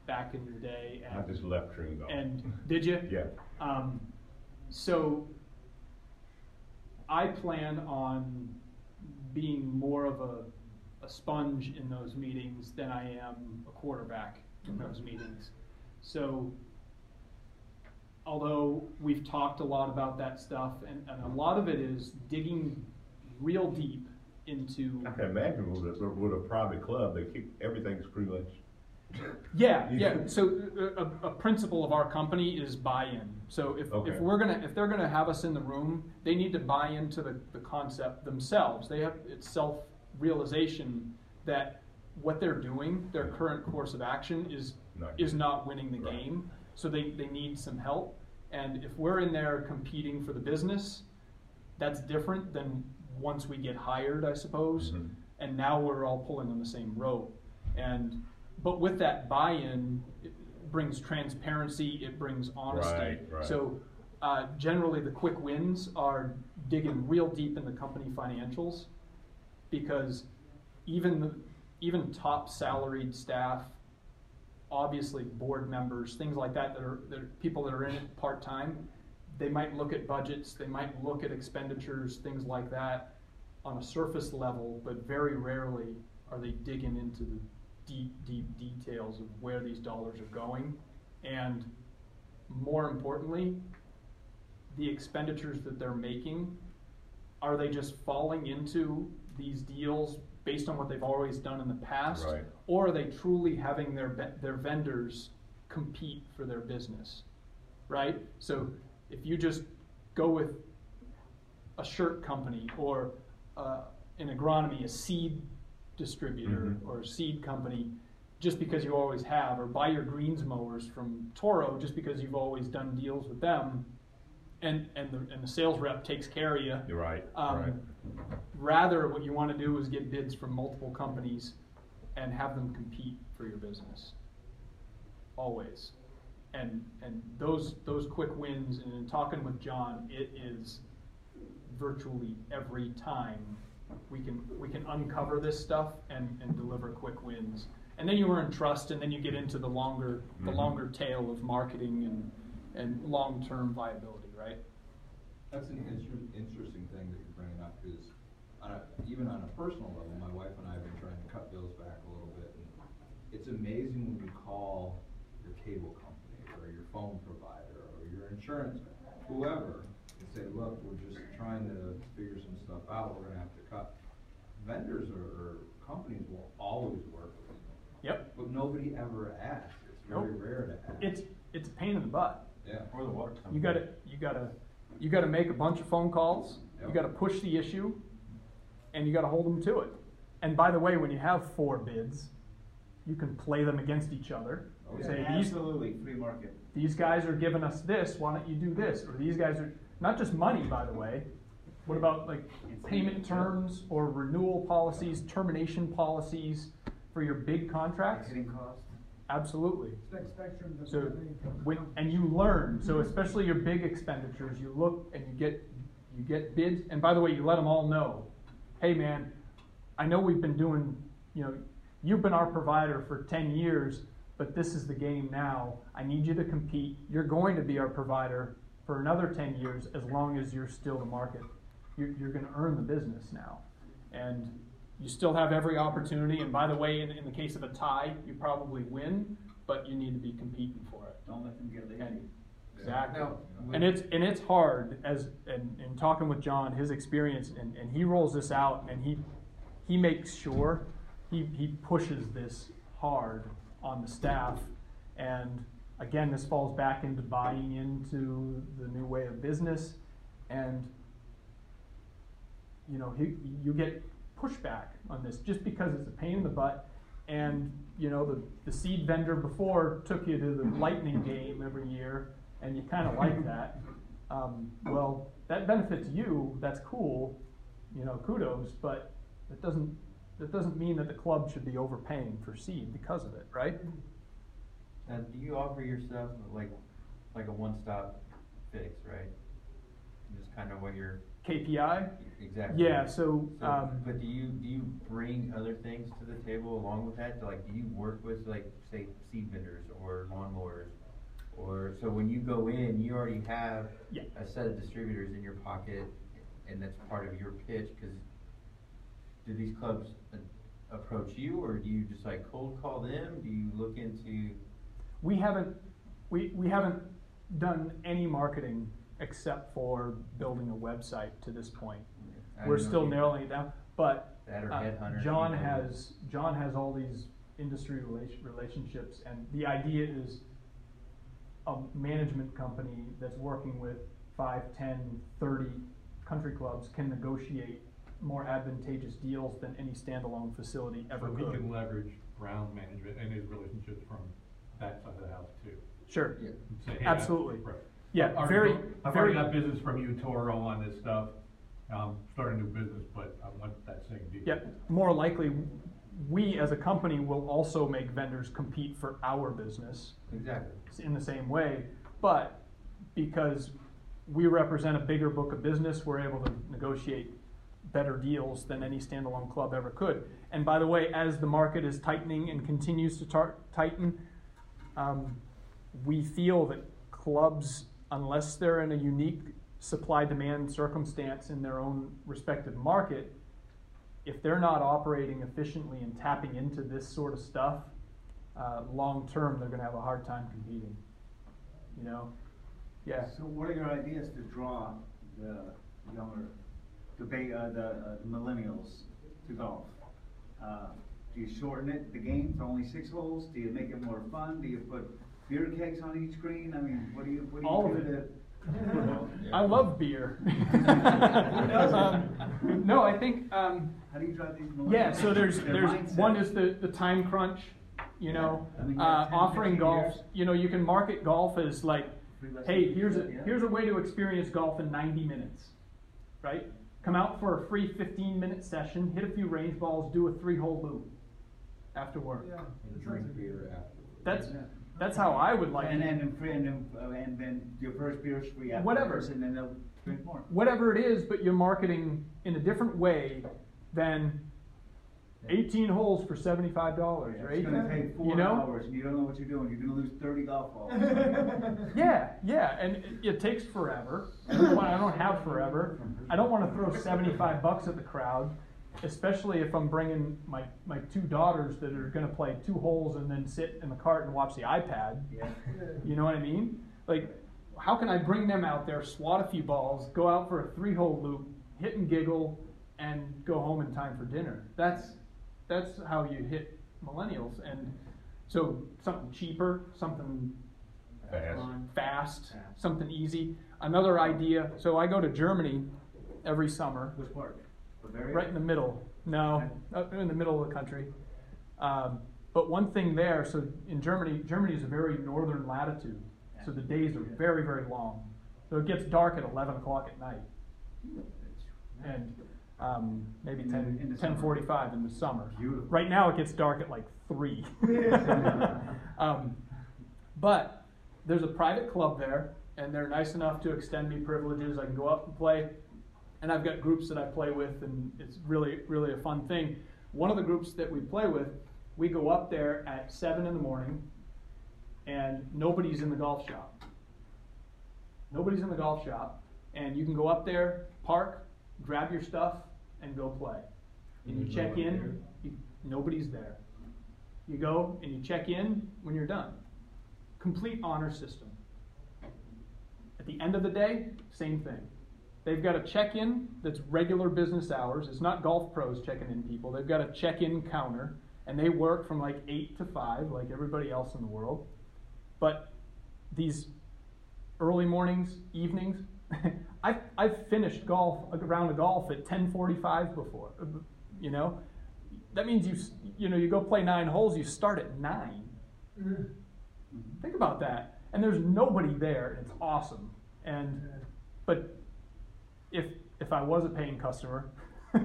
back in the day. I just left Troon Golf. And did you? yeah. Um, so I plan on being more of a, a sponge in those meetings than I am a quarterback in those meetings. So although we've talked a lot about that stuff, and, and a lot of it is digging real deep into. I can imagine with a, with a private club, they keep everything's pretty much. Yeah, yeah. So uh, a, a principle of our company is buy-in. So if, Okay. if we're gonna if they're gonna have us in the room, they need to buy into the, the concept themselves. They have it's self realization that what they're doing, their current course of action is Not is not winning the Right. game. So they, they need some help. And if we're in there competing for the business, that's different than once we get hired, I suppose. Mhm. And now we're all pulling on the same rope. And but with that buy-in, it brings transparency. It brings honesty. Right, right. So uh, generally, the quick wins are digging real deep in the company financials, because even the, even top salaried staff, obviously board members, things like that, that are, that are people that are in it part time, they might look at budgets, they might look at expenditures, things like that, on a surface level, but very rarely are they digging into the deep, deep details of where these dollars are going. And more importantly, the expenditures that they're making, are they just falling into these deals based on what they've always done in the past? Right. Or are they truly having their, their vendors compete for their business? Right? So if you just go with a shirt company or uh, an agronomy, a seed distributor Mhm. or a seed company, just because you always have, or buy your greens mowers from Toro just because you've always done deals with them, and and the and the sales rep takes care of you. You're right. Um, right. Rather, what you want to do is get bids from multiple companies and have them compete for your business. Always. And, and those, those quick wins, and in talking with John, it is virtually every time we can, we can uncover this stuff and, and deliver quick wins. And then you earn trust, and then you get into the longer, the Mhm. longer tail of marketing and, and long-term viability, right? That's an inter- interesting thing that you're bringing up, because on a, even on a personal level, my wife and I have been trying to cut bills back a little bit. and It's amazing when you call your cable company, or your phone provider, or your insurance, whoever, and say, look, we're just trying to figure some stuff out, we're gonna have to cut. Vendors or, or companies will always work with you, Yep. but nobody ever asks, it's very Nope. rare to ask. It's, it's a pain in the butt. Yeah. Or the water company. You gotta, you gotta, you gotta make a bunch of phone calls, you Yep. gotta push the issue, and you gotta hold them to it. And by the way, when you have four bids, you can play them against each other. Say, Yeah, these, Absolutely, free market. these guys are giving us this, why don't you do this? Or these guys are, not just money, by the way. What about like payment terms or renewal policies, termination policies for your big contracts? Hitting cost. Absolutely. Spectrum So, when, and you learn, so especially your big expenditures, you look and you get, you get bids, and by the way, you let them all know, hey man, I know we've been doing, you know, you've been our provider for ten years, but this is the game now, I need you to compete, you're going to be our provider for another ten years, as long as you're still the market. You're, you're gonna earn the business now, and you still have every opportunity, and by the way, in, in the case of a tie, you probably win, but you need to be competing for it. Don't let them get lazy. And Exactly. Now, And it's and it's hard as and, and talking with John, his experience, and, and he rolls this out and he he makes sure he, he pushes this hard on the staff. And again, this falls back into buying into the new way of business and you know, he, you get pushback on this just because it's a pain in the butt. And, you know, the, the seed vendor before took you to the lightning game every year, and you kind of like that. Um, well, that benefits you, that's cool, you know, kudos, but that doesn't, that doesn't mean that the club should be overpaying for seed because of it, right? Now, do you offer your stuff like, like a one-stop fix, right? Just kind of what you're, KPI? exactly. Yeah, so, So, um, but do you, do you bring other things to the table along with that? Like, do you work with like, say, seed vendors or lawnmowers? Or, so when you go in, you already have Yeah. a set of distributors in your pocket and that's part of your pitch, cause do these clubs a- approach you or do you just like cold call them? Do you look into? we haven't, we, we haven't done any marketing except for building a website to this point. I We're don't know still if you- narrowing it down, but That or uh, headhunter John people. has, John has all these industry relation, relationships, and the idea is a management company that's working with five, ten, thirty country clubs can negotiate more advantageous deals than any standalone facility ever So he could. can leverage Brown's management and his relationships from that side of the house too. Sure, Yeah. And say, hey, Absolutely. Right. yeah, I've very, already- I've already very, got business from you, Toro, on this stuff. Um, starting a new business, but I want that same deal. yeah, more likely, we as a company will also make vendors compete for our business. Exactly. in the same way, but because we represent a bigger book of business, we're able to negotiate better deals than any standalone club ever could. And by the way, as the market is tightening and continues to tar- tighten, um, we feel that clubs, unless they're in a unique supply demand circumstance in their own respective market, if they're not operating efficiently and tapping into this sort of stuff, uh, long term, they're going to have a hard time competing. You know? Yeah. So what are your ideas to draw the younger, the ba- uh, the uh, millennials to golf? Uh, do you shorten it, the game to only six holes? Do you make it more fun? Do you put beer kegs on each green? I mean, what do you, what do you All do of it. to? I love beer. Um, no, I think. Um, How do you drive these millennials? Yeah, so there's there's mindset. one is the, the time crunch, you know, I mean, uh, 10, offering golf. years. You know, you can market golf as like, hey, here's a here's a way to experience golf in 90 minutes, right? Come out for a free 15 minute session, hit a few range balls, do a three hole loop after work. Yeah. And drink beer afterwards. That's Yeah. that's how I would like And it. then, and free- and then, uh, and then your first beer is free Whatever. and then they'll drink more. whatever it is, but you're marketing in a different way than 18 holes for $75, right? It's gonna take You know? hours, and you don't know what you're doing, you're gonna lose thirty golf balls. Yeah, yeah, and it, it takes forever. I don't want- I don't have forever. I don't want to throw 75 bucks at the crowd, especially if I'm bringing my, my two daughters that are going to play two holes and then sit in the cart and watch the iPad. Yeah. You know what I mean? Like, how can I bring them out there, swat a few balls, go out for a three hole loop, hit and giggle, and go home in time for dinner? That's that's how you hit millennials. And so something cheaper, something Fast. fast, something easy. Another idea. So I go to Germany every summer, Which part? Bavaria? right in the middle. No, up in the middle of the country. Um, but one thing there. So in Germany, Germany is a very northern latitude, so the days are very very long. So it gets dark at 11 o'clock at night, and um, maybe 10, in the summer. 10:45 in the summer. Beautiful. Right now it gets dark at like three. um, but there's a private club there, and they're nice enough to extend me privileges. I can go up and play, and I've got groups that I play with, and it's really, really a fun thing. One of the groups that we play with, we go up there at seven in the morning, and nobody's in the golf shop. Nobody's in the golf shop, and you can go up there, park, grab your stuff, and go play. And you check in, you, nobody's there. You go and you check in when you're done. Complete honor system. At the end of the day, same thing. They've got a check-in that's regular business hours. It's not golf pros checking in people. They've got a check-in counter, and they work from like eight to five, like everybody else in the world. But these early mornings, evenings, I've, I've finished golf a round of golf at 10:45 before. You know, that means you you know you go play nine holes. You start at 9 Think about that. And there's nobody there. and It's awesome. And but if if I was a paying customer,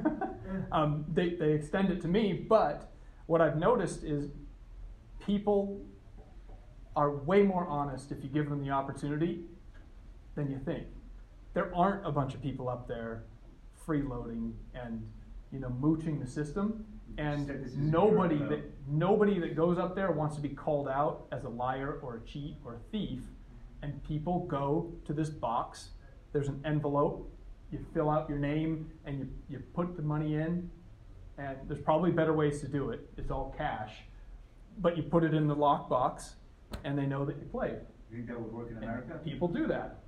um, they they extend it to me. But what I've noticed is people are way more honest if you give them the opportunity than you think. There aren't a bunch of people up there freeloading and you know mooching the system, and Said this is nobody that nobody that goes up there wants to be called out as a liar or a cheat or a thief. And people go to this box. There's an envelope. You fill out your name and you, you put the money in. And there's probably better ways to do it. It's all cash. But you put it in the lockbox and they know that you played. You think that would work in America? People do that.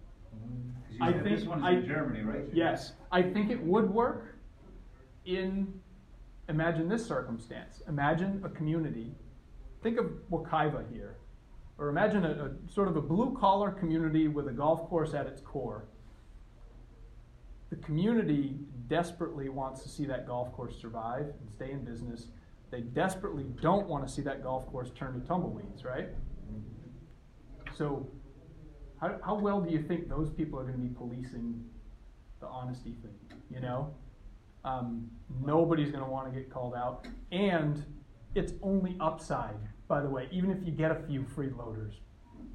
I think this one's I- in Germany, right? Yes, I think it would work in, imagine this circumstance. Imagine a community, think of Wakaiva here, or imagine a, a sort of a blue collar community with a golf course at its core. The community desperately wants to see that golf course survive and stay in business. They desperately don't want to see that golf course turn to tumbleweeds, right? So, how, how well do you think those people are going to be policing the honesty thing? You know, um, nobody's going to want to get called out, and it's only upside. By the way, even if you get a few freeloaders,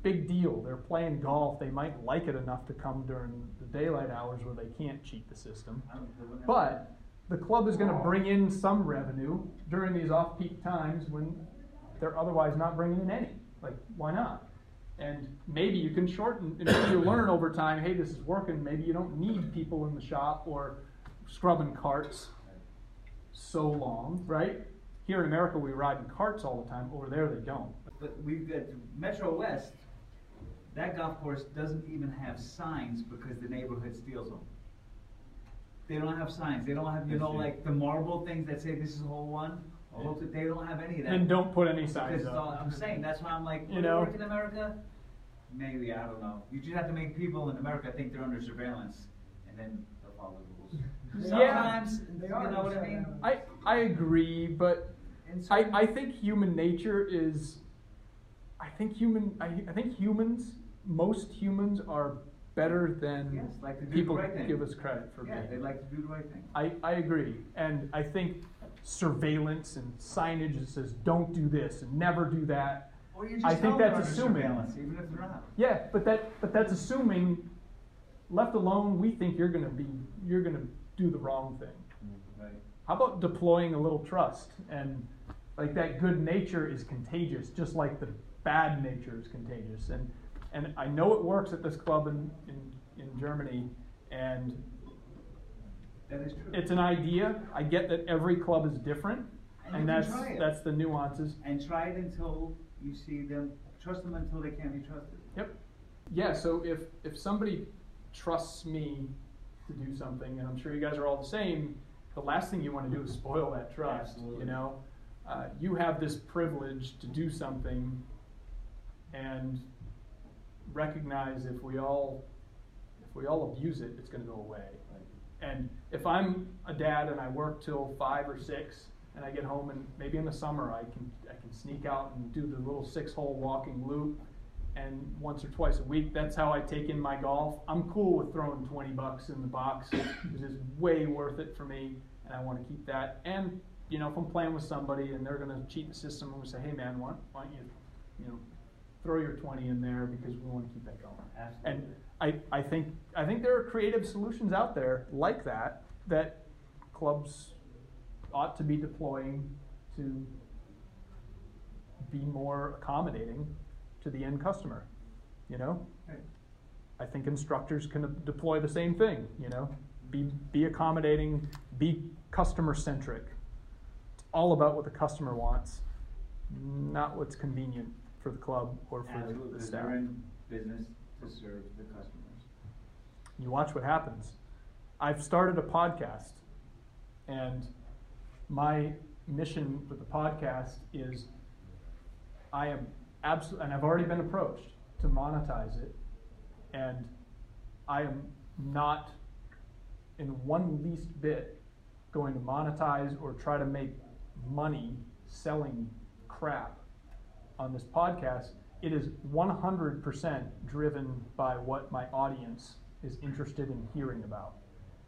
big deal. They're playing golf. They might like it enough to come during the daylight hours where they can't cheat the system. I don't- they wouldn't have- But the club is going to bring in some revenue during these off-peak times when they're otherwise not bringing in any. Like, why not? And maybe you can shorten, and maybe you learn over time, hey, this is working. Maybe you don't need people in the shop or scrubbing carts so long, right? Here in America, we ride in carts all the time. Over there, they don't. But we've got Metro West, that golf course doesn't even have signs because the neighborhood steals them. They don't have signs, they don't have, you know, like the marble things that say this is hole one, they don't have any of that. And don't put any signs it's all, up. I'm saying, that's why I'm like, You know? work in America? Maybe, I don't know. You just have to make people in America think they're under surveillance, and then they'll follow the rules. Sometimes, They you know what I mean? I, I agree, but I, I think human nature is I think human I, I think humans most humans are better than Yes, like to do the people right thing. give us credit for Yeah, they like to do the right thing. I, I agree. And I think surveillance and signage that says don't do this and never do that. Or you just I think them they're that's under assuming. surveillance, Even if they're not. Yeah, but that but that's assuming left alone we think you're gonna be you're gonna do the wrong thing. Mm-hmm. Right. How about deploying a little trust and like that good nature is contagious, just like the bad nature is contagious. And and I know it works at this club in in, in Germany, and That is true. it's an idea. I get that every club is different, And and can that's try it. that's the nuances. And try it until you see them, trust them until they can't be trusted. Yep. Yeah. So if if somebody trusts me to do something, and I'm sure you guys are all the same, the last thing you want to do is spoil that trust. Absolutely. You know, uh, you have this privilege to do something, and recognize if we all if we all abuse it, it's going to go away. And if I'm a dad and I work till five or six, and I get home and maybe in the summer I can I can sneak out and do the little six hole walking loop, and once or twice a week, that's how I take in my golf. I'm cool with throwing twenty bucks in the box. because It is way worth it for me, and I want to keep that. And you know, if I'm playing with somebody and they're going to cheat the system, going to say, hey man, why, why don't you, you know, throw your twenty in there because we want to keep that going. And I, I think I think there are creative solutions out there like that that clubs ought to be deploying to be more accommodating to the end customer. You know, Right. I think instructors can deploy the same thing. You know, be be accommodating, be customer centric. It's all about what the customer wants, not what's convenient for the club or for Absolutely, the staff. they're in business to serve the customers. You watch what happens. I've started a podcast, and my mission with the podcast is I am absolutely, and I've already been approached to monetize it, and I am not in one least bit going to monetize or try to make money selling crap on this podcast. It is 100% driven by what my audience is interested in hearing about.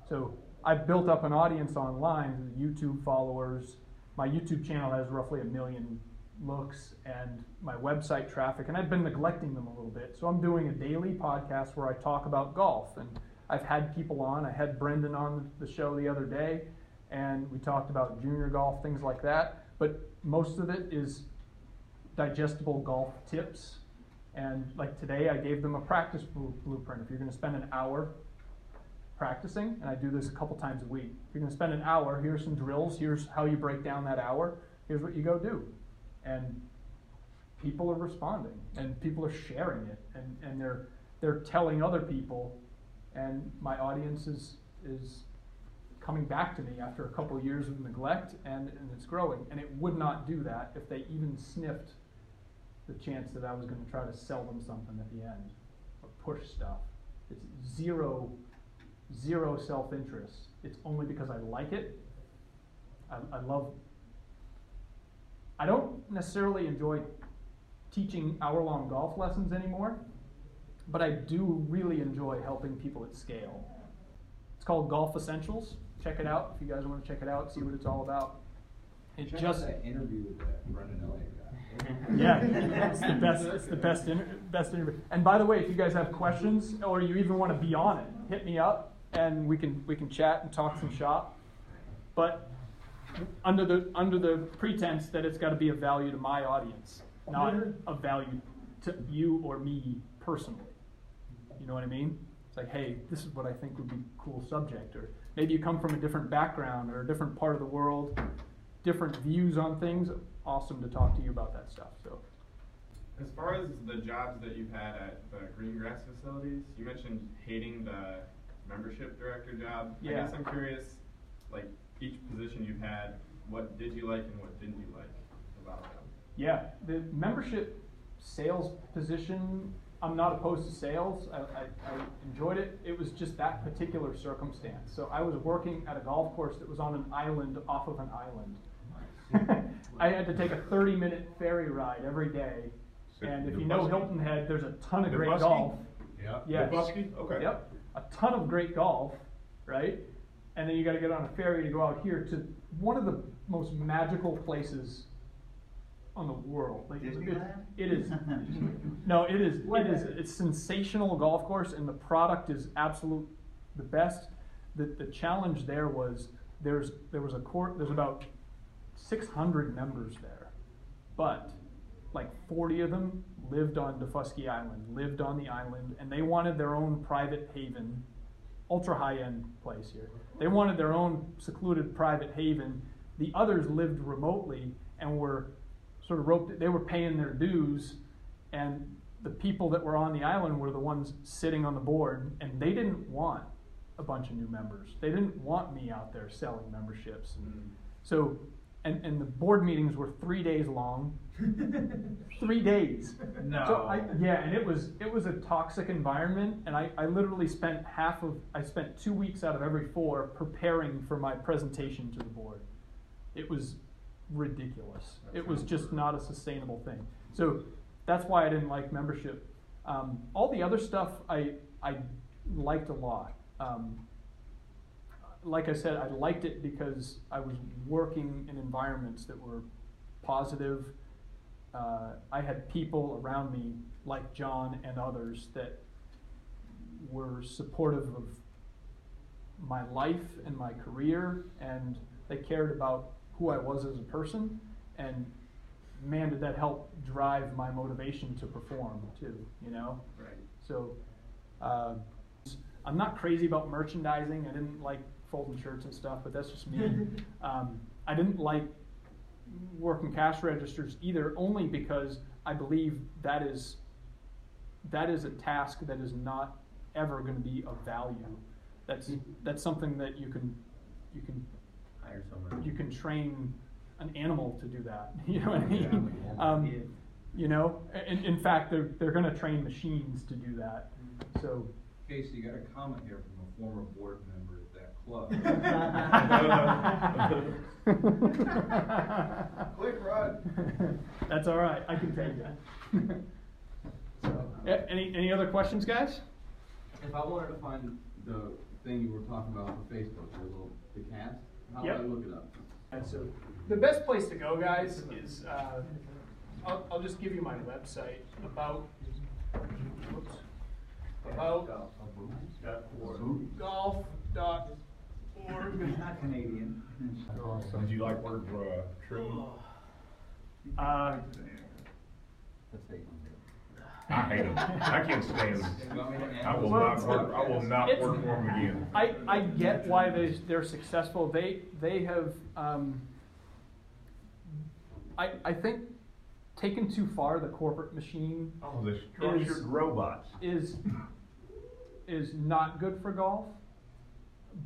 So I've built up an audience online, YouTube followers. My YouTube channel has roughly a million looks and my website traffic, and I've been neglecting them a little bit. So I'm doing a daily podcast where I talk about golf. And I've had people on. I had Brendan on the show the other day, and we talked about junior golf, things like that. But most of it is digestible golf tips. And like today, I gave them a practice blueprint. If you're going to spend an hour practicing, and I do this a couple times a week, if you're going to spend an hour, here's some drills, here's how you break down that hour, here's what you go do. And people are responding, and people are sharing it, and, and they're, they're telling other people, and my audience is, is coming back to me after a couple years of neglect, and, and it's growing. And it would not do that if they even sniffed the chance that I was going to try to sell them something at the end or push stuff. It's zero, zero self interest. It's only because I like it. I, I love. I don't necessarily enjoy teaching hour long golf lessons anymore, but I do really enjoy helping people at scale. It's called Golf Essentials. Check it out if you guys want to check it out, see what it's all about. It check just that interview with that Brendan Elliott guy yeah, it's the best. It's the best inter- best interview. And by the way, if you guys have questions or you even want to be on it, hit me up and we can we can chat and talk some shop. But under the under the pretense that it's got to be of value to my audience, not of value to you or me personally. You know what I mean? It's like, hey, this is what I think would be a cool subject, or maybe you come from a different background or a different part of the world, different views on things awesome to talk to you about that stuff. So. As far as the jobs that you've had at the green grass facilities, you mentioned hating the membership director job. Yeah. I guess I'm curious, like each position you've had, what did you like and what didn't you like about them? Yeah, the membership sales position, I'm not opposed to sales. I, I, I enjoyed it. It was just that particular circumstance. So I was working at a golf course that was on an island off of an island. I had to take a 30 minute ferry ride every day. And if you know Hilton Head, there's a ton of The great Busky? golf. Yeah. Yes. Daufuskie? Okay. Yep. A ton of great golf, right? And then you got to get on a ferry to go out here to one of the most magical places on the world. Like it, it is. no, it is. It is. It's sensational golf course, and the product is absolute the best. The the challenge there was there's there was a court. There's about 600 members there, but like 40 of them lived on Daufuskie Island, lived on the island, and they wanted their own private haven, ultra high end place here. They wanted their own secluded private haven. The others lived remotely and were sort of roped, they were paying their dues, and the people that were on the island were the ones sitting on the board, and they didn't want a bunch of new members. They didn't want me out there selling memberships. Mm. So and, and the board meetings were three days long. three days. No. So I, yeah, and it was it was a toxic environment, and I, I literally spent half of I spent two weeks out of every four preparing for my presentation to the board. It was ridiculous. it was just not a sustainable thing. So that's why I didn't like membership. Um, all the other stuff I I liked a lot. Um, like I said, I liked it because I was working in environments that were positive. Uh, I had people around me, like John and others, that were supportive of my life and my career, and they cared about who I was as a person. And man, did that help drive my motivation to perform too, you know? Right. So, uh, I'm not crazy about merchandising. I didn't like folding shirts and stuff, but that's just me. um, I didn't like working cash registers either, only because I believe that is that is a task that is not ever going to be of value. That's that's something that you can you can Hire someone. you can train an animal to do that. You know what I mean? Um, you know, in, in fact, they're they're going to train machines to do that. So. Casey, you got a comment here from a former board member at that club. Run. That's all right. I can take that. so, yeah, any any other questions, guys? If I wanted to find the thing you were talking about for Facebook, the little the cast, how Yep. would I look it up? And so, the best place to go, guys, is uh, I'll, I'll just give you my website about whoops, about golf dot org. Not Canadian. Did you like word, uh, tree? Uh, Let's say. I hate them. I can't stand them. You want me to I will not work, I will not It's- work for them again. I, I get why they, they're successful. They, they have, um, I, I think, taken too far the corporate machine Oh, the structured robots. is, is not good for golf.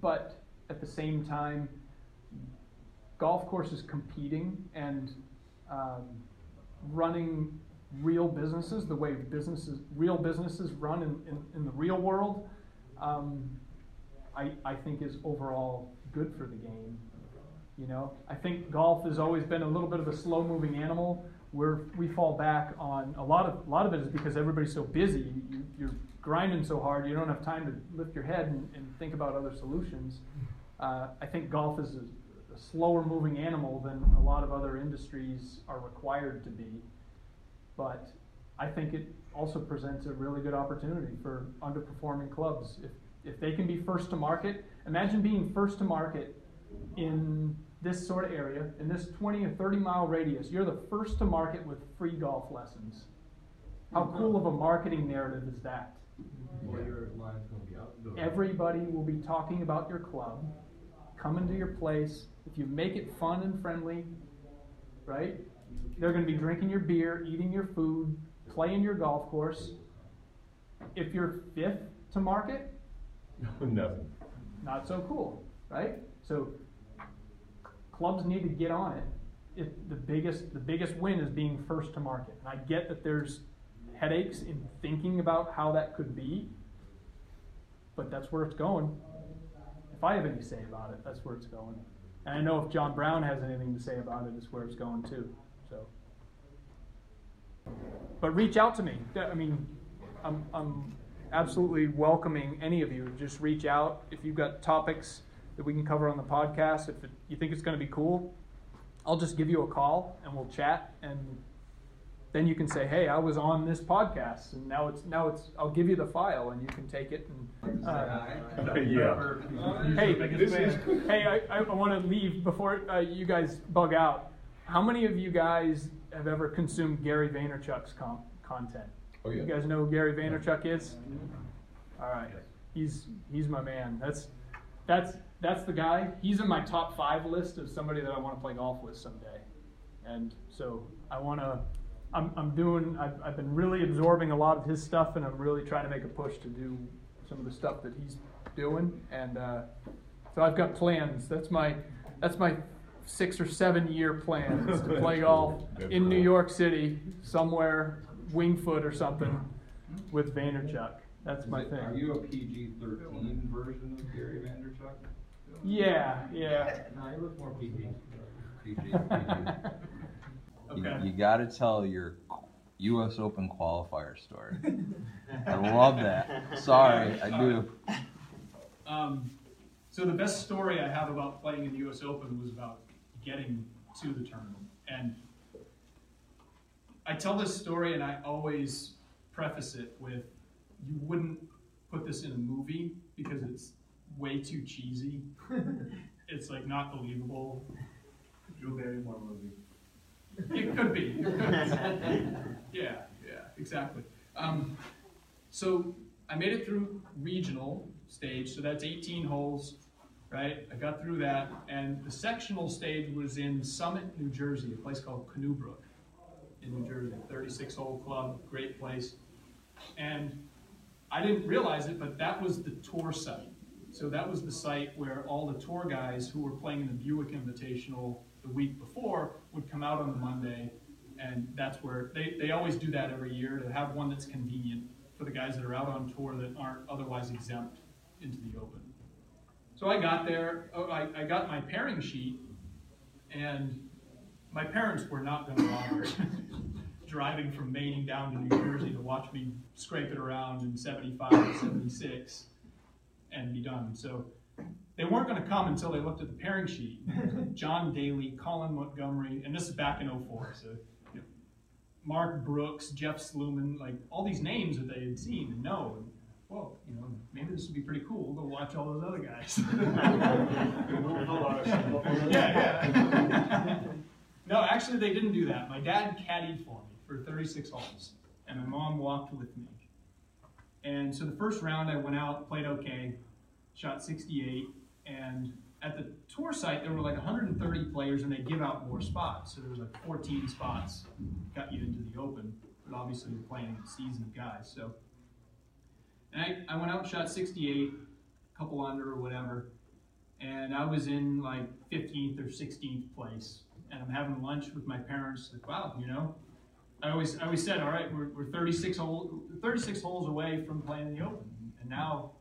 But at the same time, golf courses competing and um, running real businesses the way businesses, real businesses run in, in, in the real world, um, I, I think is overall good for the game. You know, I think golf has always been a little bit of a slow-moving animal where we fall back on a lot of a lot of it is because everybody's so busy. You, you're grinding so hard, you don't have time to lift your head and, and think about other solutions. Uh, I think golf is a, a slower-moving animal than a lot of other industries are required to be. But I think it also presents a really good opportunity for underperforming clubs. If, if they can be first to market, imagine being first to market in this sort of area, in this 20 or 30 mile radius. You're the first to market with free golf lessons. How cool of a marketing narrative is that? Or your line's gonna be outdoors. Everybody will be talking about your club, coming to your place. If you make it fun and friendly, right? They're going to be drinking your beer, eating your food, playing your golf course. If you're fifth to market, Nothing. not so cool, right? So clubs need to get on it. If the biggest the biggest win is being first to market. And I get that there's headaches in thinking about how that could be, but that's where it's going. If I have any say about it, that's where it's going. And I know if John Brown has anything to say about it, it's where it's going too. So, but reach out to me. I mean, I'm, I'm absolutely welcoming any of you. Just reach out if you've got topics that we can cover on the podcast. If it, you think it's going to be cool, I'll just give you a call and we'll chat and then you can say, "Hey, I was on this podcast, and now it's now it's I'll give you the file, and you can take it and." Uh, Yeah. hey, hey, I, I want to leave before uh, you guys bug out. How many of you guys have ever consumed Gary Vaynerchuk's com- content? Oh, yeah. You guys know who Gary Vaynerchuk is? All right, he's he's my man. That's that's that's the guy. He's in my top five list of somebody that I want to play golf with someday. And so I want to. I'm, I'm doing. I've, I've been really absorbing a lot of his stuff, and I'm really trying to make a push to do some of the stuff that he's doing. And uh, so I've got plans. That's my that's my six or seven year plan is to play golf in New. York City somewhere, Winged Foot or something, with Vaynerchuk. That's my it- thing. Are you a PG thirteen version of Gary Vaynerchuk? Yeah, yeah. No, it looks more PG. PG, PG. Okay. You, you gotta tell your U.S. Open qualifier story. I love that. Sorry, I do. Um, so the best story I have about playing in the U.S. Open was about getting to the tournament, and I tell this story, and I always preface it with, "You wouldn't put this in a movie because it's way too cheesy. it's like not believable." Drew Barrymore movie. It could be. yeah, yeah, exactly. Um, so I made it through regional stage, so that's 18 holes, right? I got through that, and the sectional stage was in Summit, New Jersey, a place called Canoe Brook in New Jersey, 36 hole club, great place. And I didn't realize it, but that was the tour site. So that was the site where all the tour guys who were playing in the Buick Invitational the week before would come out on the Monday, and that's where they, they always do that every year to have one that's convenient for the guys that are out on tour that aren't otherwise exempt into the open. So I got there, oh, I, I got my pairing sheet, and my parents were not going to bother driving from Maine down to New Jersey to watch me scrape it around in 75 or 76 and be done. So they weren't going to come until they looked at the pairing sheet. John Daly, Colin Montgomerie, and this is back in 04. So you know, Mark Brooks, Jeff Sluman, like all these names that they had seen and know. And, well, you know, maybe this would be pretty cool to watch all those other guys. yeah, yeah. no, actually, they didn't do that. My dad caddied for me for 36 holes, and my mom walked with me. And so the first round, I went out, played okay, shot 68, and at the tour site, there were like 130 players, and they give out more spots. So there was like 14 spots, got you into the open, but obviously you're playing seasoned guys. So, and I, I went out, and shot 68, a couple under or whatever, and I was in like 15th or 16th place, and I'm having lunch with my parents. Like, wow, you know, I always I always said, all right, we're, we're 36 holes 36 holes away from playing in the Open, and now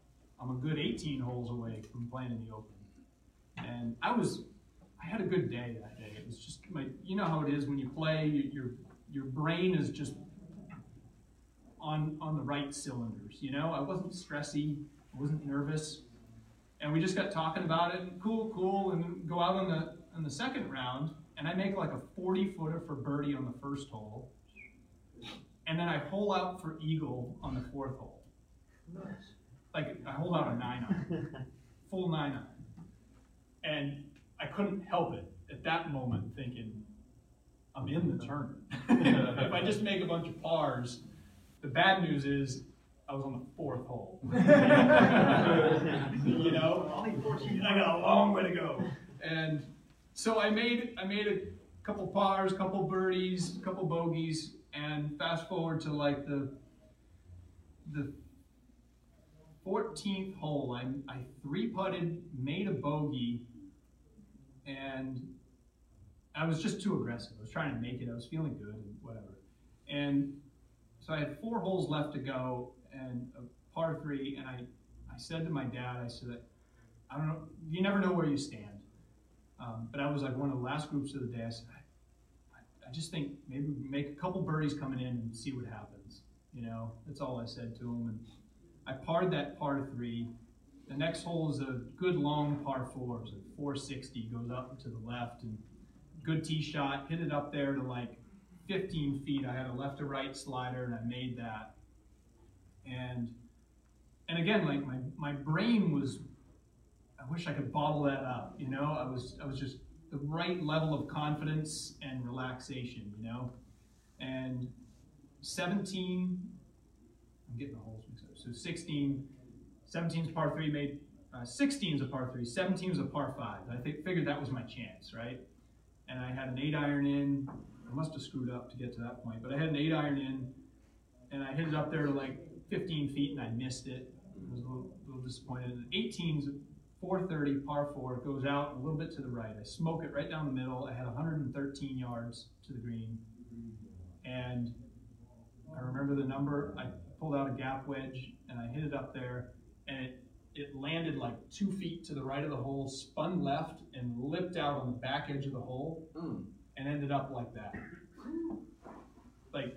I'm a good 18 holes away from playing in the Open. And I was I had a good day that day. It was just my you know how it is when you play, your your brain is just on on the right cylinders. You know, I wasn't stressy, I wasn't nervous, and we just got talking about it. And cool, cool, and go out on the on the second round, and I make like a 40 footer for birdie on the first hole and then I hole out for eagle on the fourth hole. Nice. Like I hold out a nine iron, full nine iron, and I couldn't help it at that moment thinking, I'm in the tournament. if I just make a bunch of pars, the bad news is I was on the fourth hole. you know, I got a long way to go, and so I made I made a couple pars, a couple birdies, a couple bogeys, and fast forward to like the the 14th hole, I, I three putted, made a bogey, and I was just too aggressive. I was trying to make it. I was feeling good and whatever. And so I had four holes left to go and a par three. And I, I said to my dad, I said, I don't know, you never know where you stand. Um, but I was like one of the last groups of the day. I said, I just think maybe make a couple birdies coming in and see what happens. You know, that's all I said to him. And I parred that par three. The next hole is a good long par four. It's a 460, goes up to the left, and good tee shot. Hit it up there to like 15 feet. I had a left to right slider, and I made that. And and again, like my my brain was. I wish I could bottle that up. You know, I was I was just the right level of confidence and relaxation, you know? And 17, I'm getting the holes. So 16, 17 is par three, made uh, 16 is a par three, 17 is a par five. I think, figured that was my chance, right? And I had an eight iron in. I must have screwed up to get to that point, but I had an eight iron in, and I hit it up there to like 15 feet, and I missed it. I was a little, little disappointed. And 18's 430 par 4 it goes out a little bit to the right. I smoke it right down the middle. I had 113 yards to the green. And I remember the number. I pulled out a gap wedge and I hit it up there. And it, it landed like two feet to the right of the hole, spun left, and lipped out on the back edge of the hole mm. and ended up like that. Like,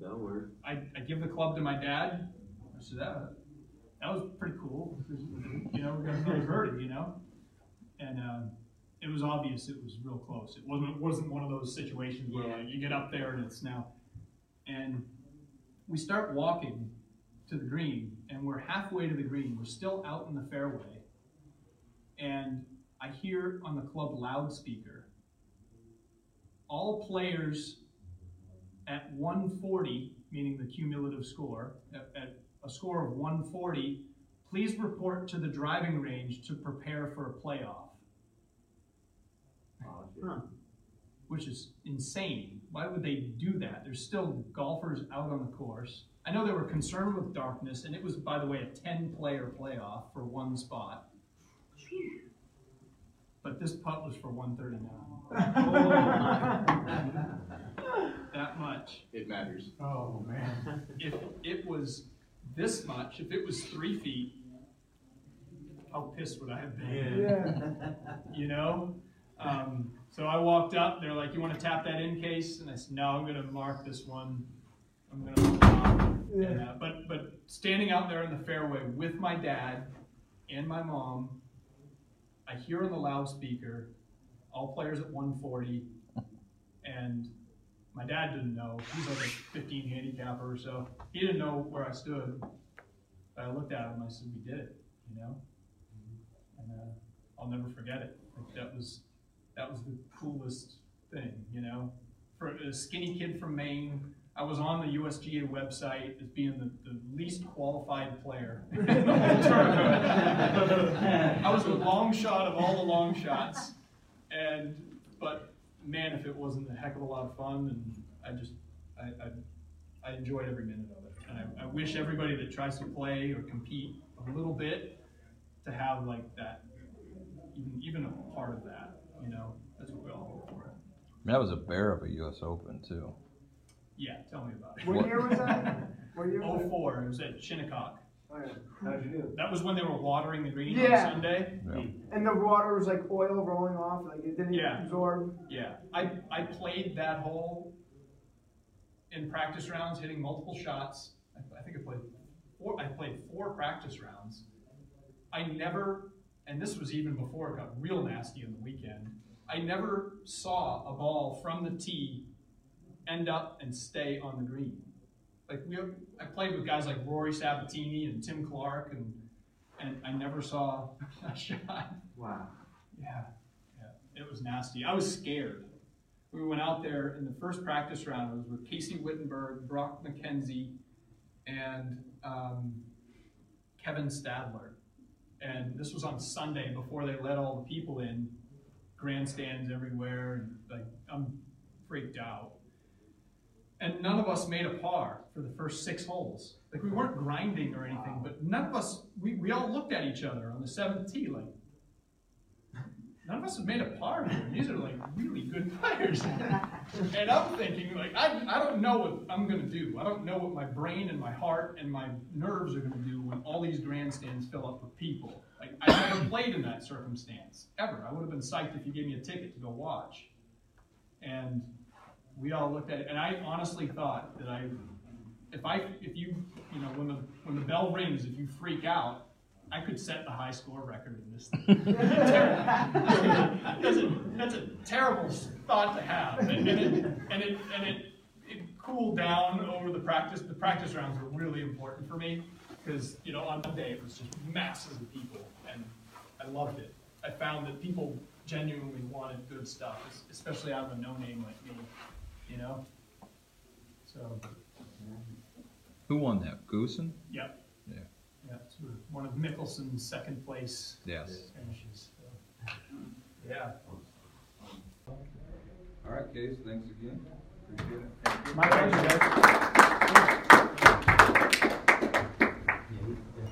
that'll work. I, I give the club to my dad. I said, that, that was pretty cool. You know, we got another birdie, you know? And um, it was obvious it was real close. It wasn't wasn't one of those situations where like, you get up there and it's now. And we start walking to the green, and we're halfway to the green. We're still out in the fairway. And I hear on the club loudspeaker all players at 140, meaning the cumulative score, at, at a score of 140, please report to the driving range to prepare for a playoff. Oh, huh. which is insane. Why would they do that? There's still golfers out on the course. I know they were concerned with darkness, and it was, by the way, a 10 player playoff for one spot. But this putt was for 139. that much. It matters. Oh, man. If it was this much, if it was three feet, how pissed would I have been? Yeah. You know? Um, so I walked up, they're like, you want to tap that in case? And I said, no, I'm going to mark this one. I'm going to stop. And, uh, but, but standing out there in the fairway with my dad and my mom, I hear on the loudspeaker, all players at 140, and my dad didn't know. He's like a 15 handicapper or so. He didn't know where I stood. But I looked at him and I said, we did it, you know? And uh, I'll never forget it. Like, that was that was the coolest thing, you know? For a skinny kid from Maine, I was on the USGA website as being the, the least qualified player in the whole tournament. I was the long shot of all the long shots. And, but man, if it wasn't a heck of a lot of fun, and I just, I, I, I enjoyed every minute of it. And I, I wish everybody that tries to play or compete a little bit to have like that, even, even a part of that, you know? That's what we all hope for. That was a bear of a U.S. Open too. Yeah, tell me about it. What year was that? What year was Oh that? four, it was at Shinnecock. Oh, yeah. How'd you do? That was when they were watering the green Yeah. on Sunday. Yeah. And the water was like oil rolling off, like it didn't Yeah. absorb. Yeah, I, I played that hole in practice rounds, hitting multiple shots. I, I think I played four. I played four practice rounds. I never, and this was even before it got real nasty on the weekend. I never saw a ball from the tee end up and stay on the green. Like we, I played with guys like Rory Sabbatini and Tim Clark, and and I never saw a shot. Wow. Yeah, yeah, it was nasty. I was scared. We went out there in the first practice round. It was with Casey Wittenberg, Brock Mackenzie, and um, Kevin Stadler. And this was on Sunday before they let all the people in, grandstands everywhere, and like I'm freaked out. And none of us made a par for the first six holes. Like we weren't grinding or anything, but none of us. We, we all looked at each other on the seventh tee like, none of us have made a par here. These are like really good players. and I'm thinking, like, I, I don't know what I'm going to do. I don't know what my brain and my heart and my nerves are going to do when all these grandstands fill up with people. Like, I never played in that circumstance, ever. I would have been psyched if you gave me a ticket to go watch. And we all looked at it, and I honestly thought that I, if I, if you, you know, when the, when the bell rings, if you freak out, I could set the high score record in this thing. that's, a, that's a terrible thought to have, and, and it, and it, and it, it cooled down over the practice. The practice rounds were really important for me because you know on Monday it was just masses of people, and I loved it. I found that people genuinely wanted good stuff, especially out of a no name like me, you know. So, Who won that? Goosen? yeah. Yeah. Yeah, it's one of Mickelson's second place Yes. finishes. so. Yeah. All right, Case. Thanks again. Appreciate it. My pleasure, guys.